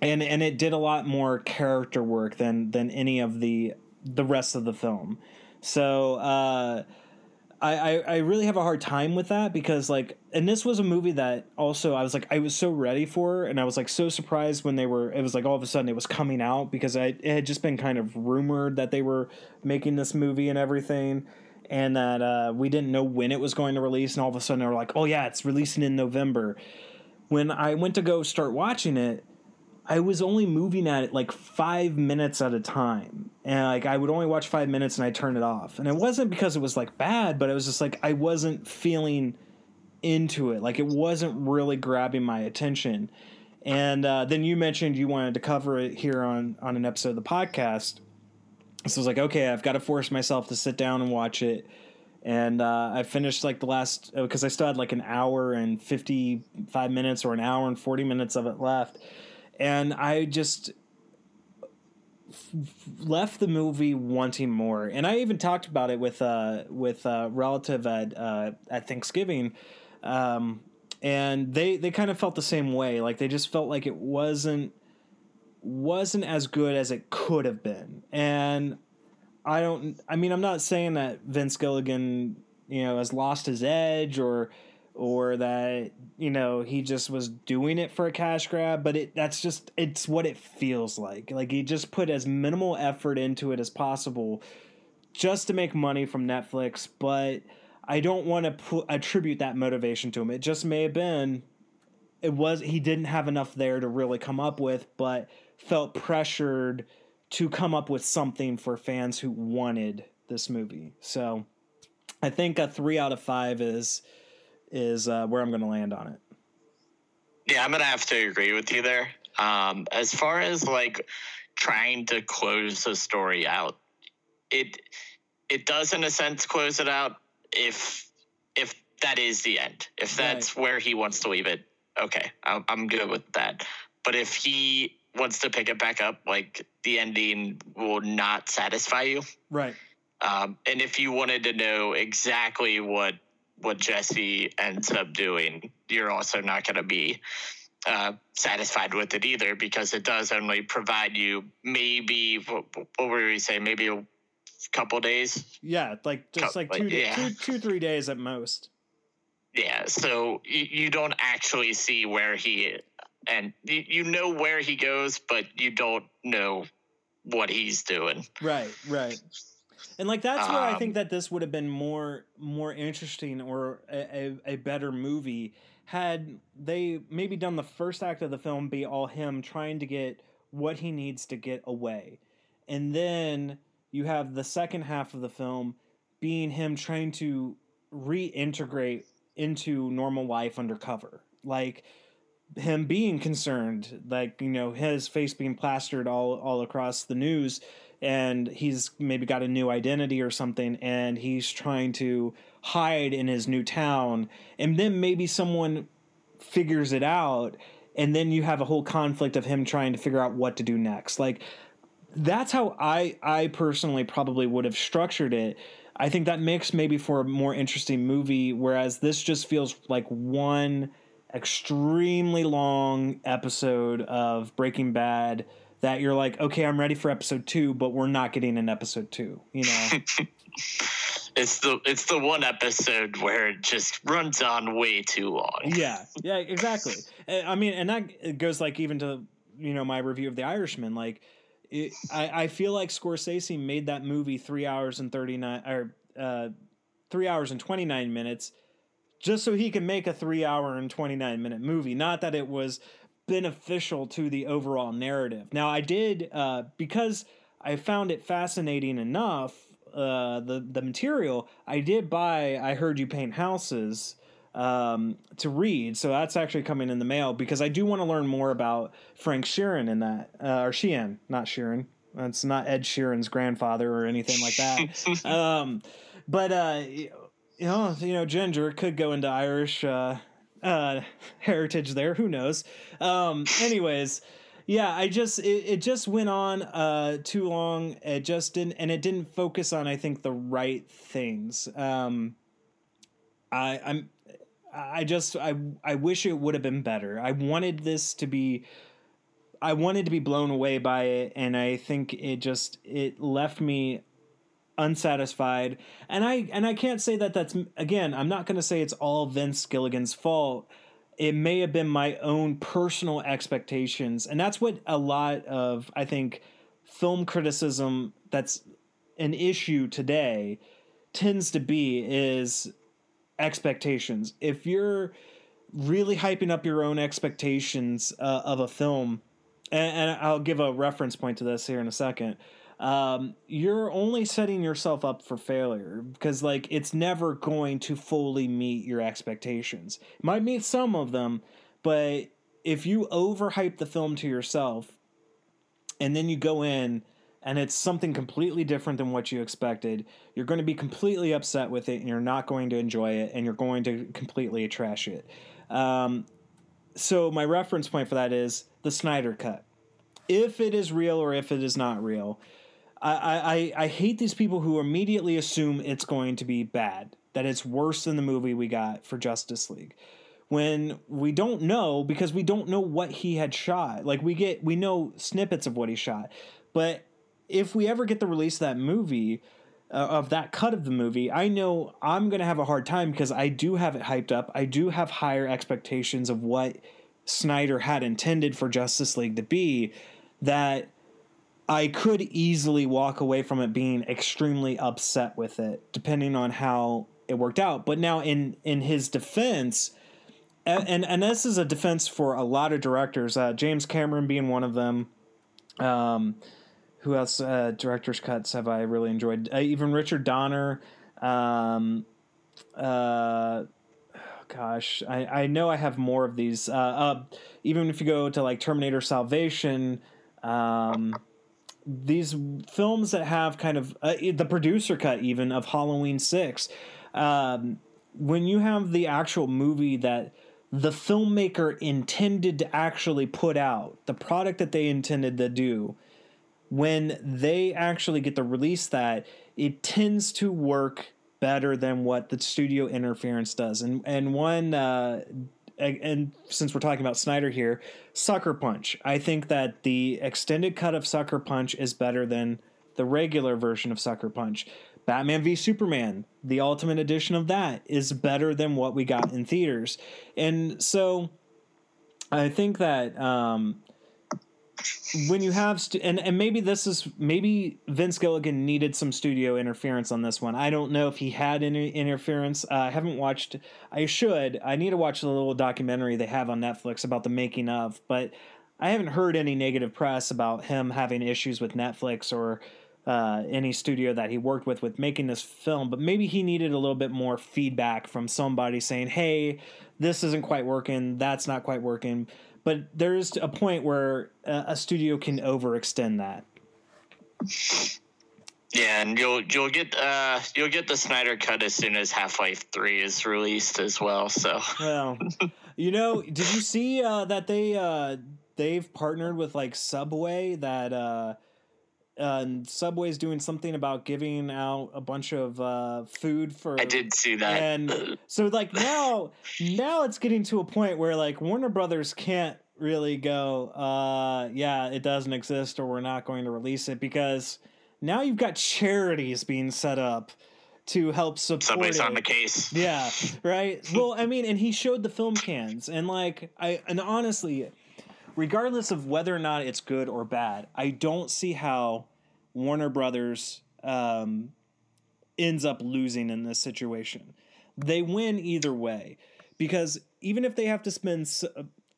and and it did a lot more character work than than any of the the rest of the film. So. Uh, I, I, really have a hard time with that because like and this was a movie that also I was like I was so ready for and I was like so surprised when they were it was like all of a sudden it was coming out because I it had just been kind of rumored that they were making this movie and everything and that uh, we didn't know when it was going to release and all of a sudden they were like oh yeah it's releasing in November. When I went to go start watching it I was only moving at it like five minutes at a time. And like I would only watch five minutes and I turn it off. And it wasn't because it was like bad, but it was just like I wasn't feeling into it. Like it wasn't really grabbing my attention. And uh, then you mentioned you wanted to cover it here on on an episode of the podcast. So I was like, okay, I've got to force myself to sit down and watch it. And uh, I finished like the last because I still had like an hour and fifty five minutes or an hour and forty minutes of it left and I just left the movie wanting more. And I even talked about it with uh with a relative at uh, at Thanksgiving. Um, and they they kind of felt the same way. Like they just felt like it wasn't wasn't as good as it could have been. And I don't I mean I'm not saying that Vince Gilligan, you know, has lost his edge or or that you know he just was doing it for a cash grab but it that's just it's what it feels like. Like he just put as minimal effort into it as possible just to make money from Netflix but I don't want to pu- attribute that motivation to him. It just may have been it was he didn't have enough there to really come up with but felt pressured to come up with something for fans who wanted this movie. So I think a 3 out of 5 is is uh, where I'm going to land on it. Yeah, I'm going to have to agree with you there. Um, as far as like trying to close the story out, it it does in a sense close it out if if that is the end. If that's right. where he wants to leave it, okay, I'm, I'm good with that. But if he wants to pick it back up, like the ending will not satisfy you, right? Um, and if you wanted to know exactly what what Jesse ends up doing, you're also not going to be uh, satisfied with it either because it does only provide you maybe what, what were we saying maybe a couple days? Yeah like just like two, yeah. two, two three days at most. Yeah so you, you don't actually see where he and you, you know where he goes but you don't know what he's doing. Right right and like that's where um, I think um, that this would have been more more interesting or a, a, a, better movie had they maybe done the first act of the film be all him trying to get what he needs to get away. And then you have the second half of the film being him trying to reintegrate into normal life undercover. Like him being concerned, like, you know, his face being plastered all all across the news and he's maybe got a new identity or something and he's trying to hide in his new town. And then maybe someone figures it out and then you have a whole conflict of him trying to figure out what to do next. Like that's how i i personally probably would have structured it. I think that makes maybe for a more interesting movie whereas this just feels like one extremely long episode of breaking bad that you're like, okay, I'm ready for episode two, but we're not getting an episode two. You know, [laughs] it's the it's the one episode where it just runs on way too long. Yeah, yeah, exactly. I mean, and that goes like even to you know my review of The Irishman. Like, it, I I feel like Scorsese made that movie three hours and thirty nine or uh, three hours and twenty nine minutes just so he can make a three hour and 29 minute movie. Not that it was beneficial to the overall narrative. Now, I did uh, because I found it fascinating enough. Uh, the the material I did buy. I heard you paint houses. um, to read. So that's actually coming in the mail because I do want to learn more about Frank Sheeran in that, uh, or Sheehan, not Sheeran. That's not Ed Sheeran's grandfather or anything like that. [laughs] um, but uh, you know, you know, Ginger could go into Irish uh, [laughs] heritage there. Who knows? Um, anyways, yeah, I just it, it just went on uh, too long. It just didn't, and it didn't focus on I think the right things. Um, I, I'm I just I I wish it would have been better. I wanted this to be I wanted to be blown away by it and I think it just it left me unsatisfied. And I and I can't say that that's again, I'm not going to say it's all Vince Gilligan's fault. It may have been my own personal expectations. And that's what a lot of I think film criticism that's an issue today tends to be is expectations. If you're really hyping up your own expectations uh, of a film, and, and, I'll give a reference point to this here in a second. Um, you're only setting yourself up for failure because, like, it's never going to fully meet your expectations. It might meet some of them, but if you overhype the film to yourself and then you go in and it's something completely different than what you expected, you're going to be completely upset with it and you're not going to enjoy it and you're going to completely trash it. Um, so, my reference point for that is the Snyder Cut. If it is real or if it is not real, I, I, I hate these people who immediately assume it's going to be bad, that it's worse than the movie we got for Justice League when we don't know because we don't know what he had shot. Like we get we know snippets of what he shot, but if we ever get the release of that movie, uh, of that cut of the movie, I know I'm going to have a hard time because I do have it hyped up. I do have higher expectations of what Snyder had intended for Justice League to be that I could easily walk away from it being extremely upset with it depending on how it worked out. But now in in his defense and and, and this is a defense for a lot of directors, uh, James Cameron being one of them. Um, who else? Uh, director's cuts have I really enjoyed? Uh, even Richard Donner. Um, uh, gosh, I, I know I have more of these. Uh, uh, even if you go to like Terminator Salvation, um, these films that have kind of uh, the producer cut even of Halloween Six. Um, when you have the actual movie that the filmmaker intended to actually put out, the product that they intended to do, when they actually get to release that, it tends to work better than what the studio interference does. And and one uh, and since we're talking about Snyder here, Sucker Punch. I think that the extended cut of Sucker Punch is better than the regular version of Sucker Punch. Batman v Superman, the ultimate edition of that, is better than what we got in theaters. And so I think that um, when you have and and maybe this is maybe Vince Gilligan needed some studio interference on this one. I don't know if he had any interference. Uh, I haven't watched. I should. I need to watch the little documentary they have on Netflix about the making of, but I haven't heard any negative press about him having issues with Netflix or uh, any studio that he worked with with making this film. But maybe he needed a little bit more feedback from somebody saying, "Hey, this isn't quite working. That's not quite working." But there's a point where a, a studio can overextend that. Yeah, and you'll you'll get uh you'll get the Snyder cut as soon as Half Life Three is released as well. So well, [laughs] you know, did you see uh, that they uh, they've partnered with like Subway that uh, uh, Subway's doing something about giving out a bunch of uh, food for. I did see that, and [clears throat] so like now, now it's getting to a point where like Warner Brothers can't really go, uh, yeah, it doesn't exist, or we're not going to release it because now you've got charities being set up to help support. Somebody's it. on the case. Yeah, right. well, I mean, and he showed the film cans, and like I and honestly regardless of whether or not it's good or bad, I don't see how Warner Brothers um, ends up losing in this situation. They win either way because even if they have to spend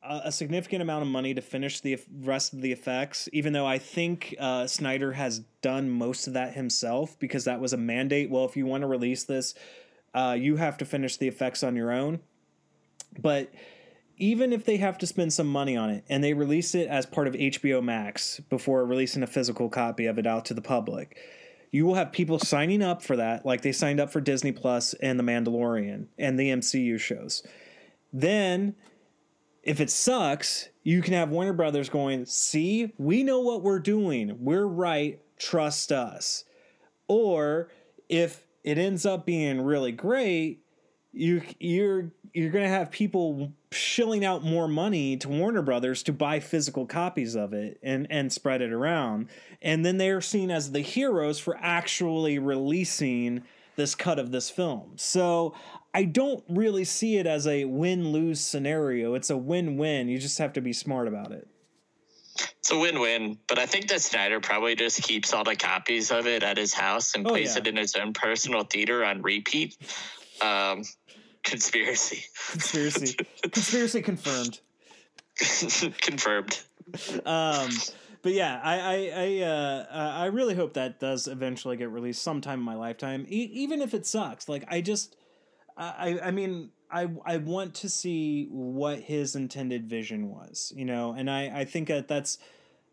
a, significant amount of money to finish the rest of the effects, even though I think uh, Snyder has done most of that himself because that was a mandate. Well, if you want to release this, uh, you have to finish the effects on your own. But even if they have to spend some money on it and they release it as part of HBO Max before releasing a physical copy of it out to the public, you will have people signing up for that, like they signed up for Disney Plus and The Mandalorian and the MCU shows. Then, if it sucks, you can have Warner Brothers going, see, we know what we're doing. We're right. Trust us. Or if it ends up being really great, you you're you're going to have people shilling out more money to Warner Brothers to buy physical copies of it and and spread it around. And then they're seen as the heroes for actually releasing this cut of this film. So I don't really see it as a win-lose scenario. It's a win-win. You just have to be smart about it. It's a win-win, but I think that Snyder probably just keeps all the copies of it at his house and Oh, plays yeah. it in his own personal theater on repeat. Um, conspiracy Conspiracy. [laughs] Conspiracy confirmed. [laughs] confirmed. um, but yeah, I I I, uh, I really hope that does eventually get released sometime in my lifetime, e- even if it sucks. Like I just, I I mean. I, I want to see what his intended vision was, you know, and I, I think that that's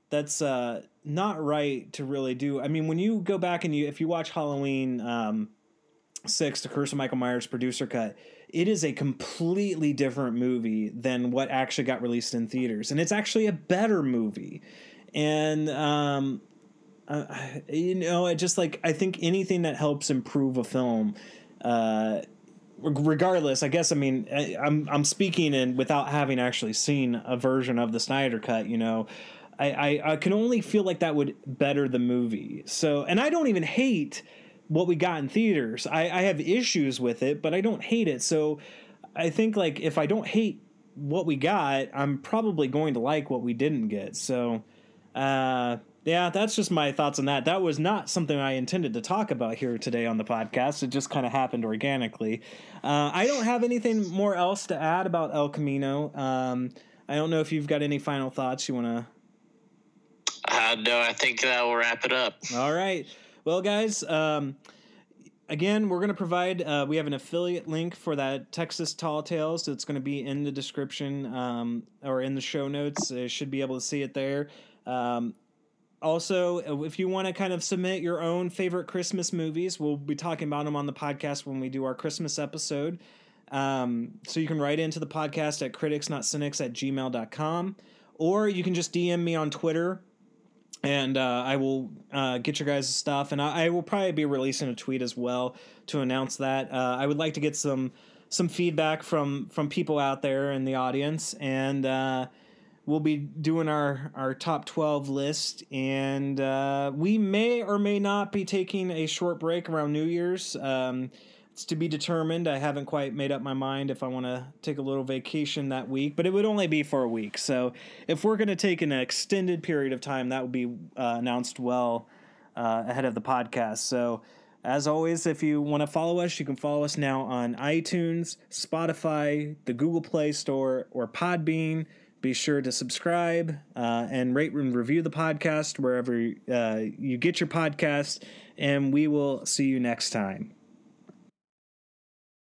that's uh, not right to really do. I mean, when you go back and you if you watch Halloween um, six, the Curse of Michael Myers producer cut, it is a completely different movie than what actually got released in theaters, and it's actually a better movie. And um, uh, you know, it just like I think anything that helps improve a film. Uh, regardless, I guess I mean I, I'm I'm speaking and without having actually seen a version of the Snyder cut. You know, I, I I can only feel like that would better the movie. So, and I don't even hate what we got in theaters. I, I have issues with it, but I don't hate it. So, I think like if I don't hate what we got, I'm probably going to like what we didn't get. So, uh, yeah, that's just my thoughts on that. That was not something I intended to talk about here today on the podcast. It just kind of happened organically. Uh, I don't have anything more else to add about El Camino. Um, I don't know if you've got any final thoughts you want to. Uh, no, I think that will wrap it up. All right. Well, guys, um, again, we're going to provide, uh, we have an affiliate link for that Texas Tall Tales. It's going to be in the description um, or in the show notes. You should be able to see it there. Um, also, if you want to kind of submit your own favorite Christmas movies, we'll be talking about them on the podcast when we do our Christmas episode. Um, so you can write into the podcast at criticsnotcynics at gmail.com or you can just DM me on Twitter and uh, I will uh, get your guys' stuff, and I, I will probably be releasing a tweet as well to announce that. Uh, I would like to get some some feedback from from people out there in the audience, and uh, we'll be doing our our top twelve list, and uh, we may or may not be taking a short break around New Year's. Um, it's to be determined. I haven't quite made up my mind if I want to take a little vacation that week, but it would only be for a week. So if we're going to take an extended period of time, that would be uh, announced well uh, ahead of the podcast. So as always, if you want to follow us, you can follow us now on iTunes, Spotify, the Google Play Store, or Podbean. Be sure to subscribe uh, and rate and review the podcast wherever uh, you get your podcast, and we will see you next time.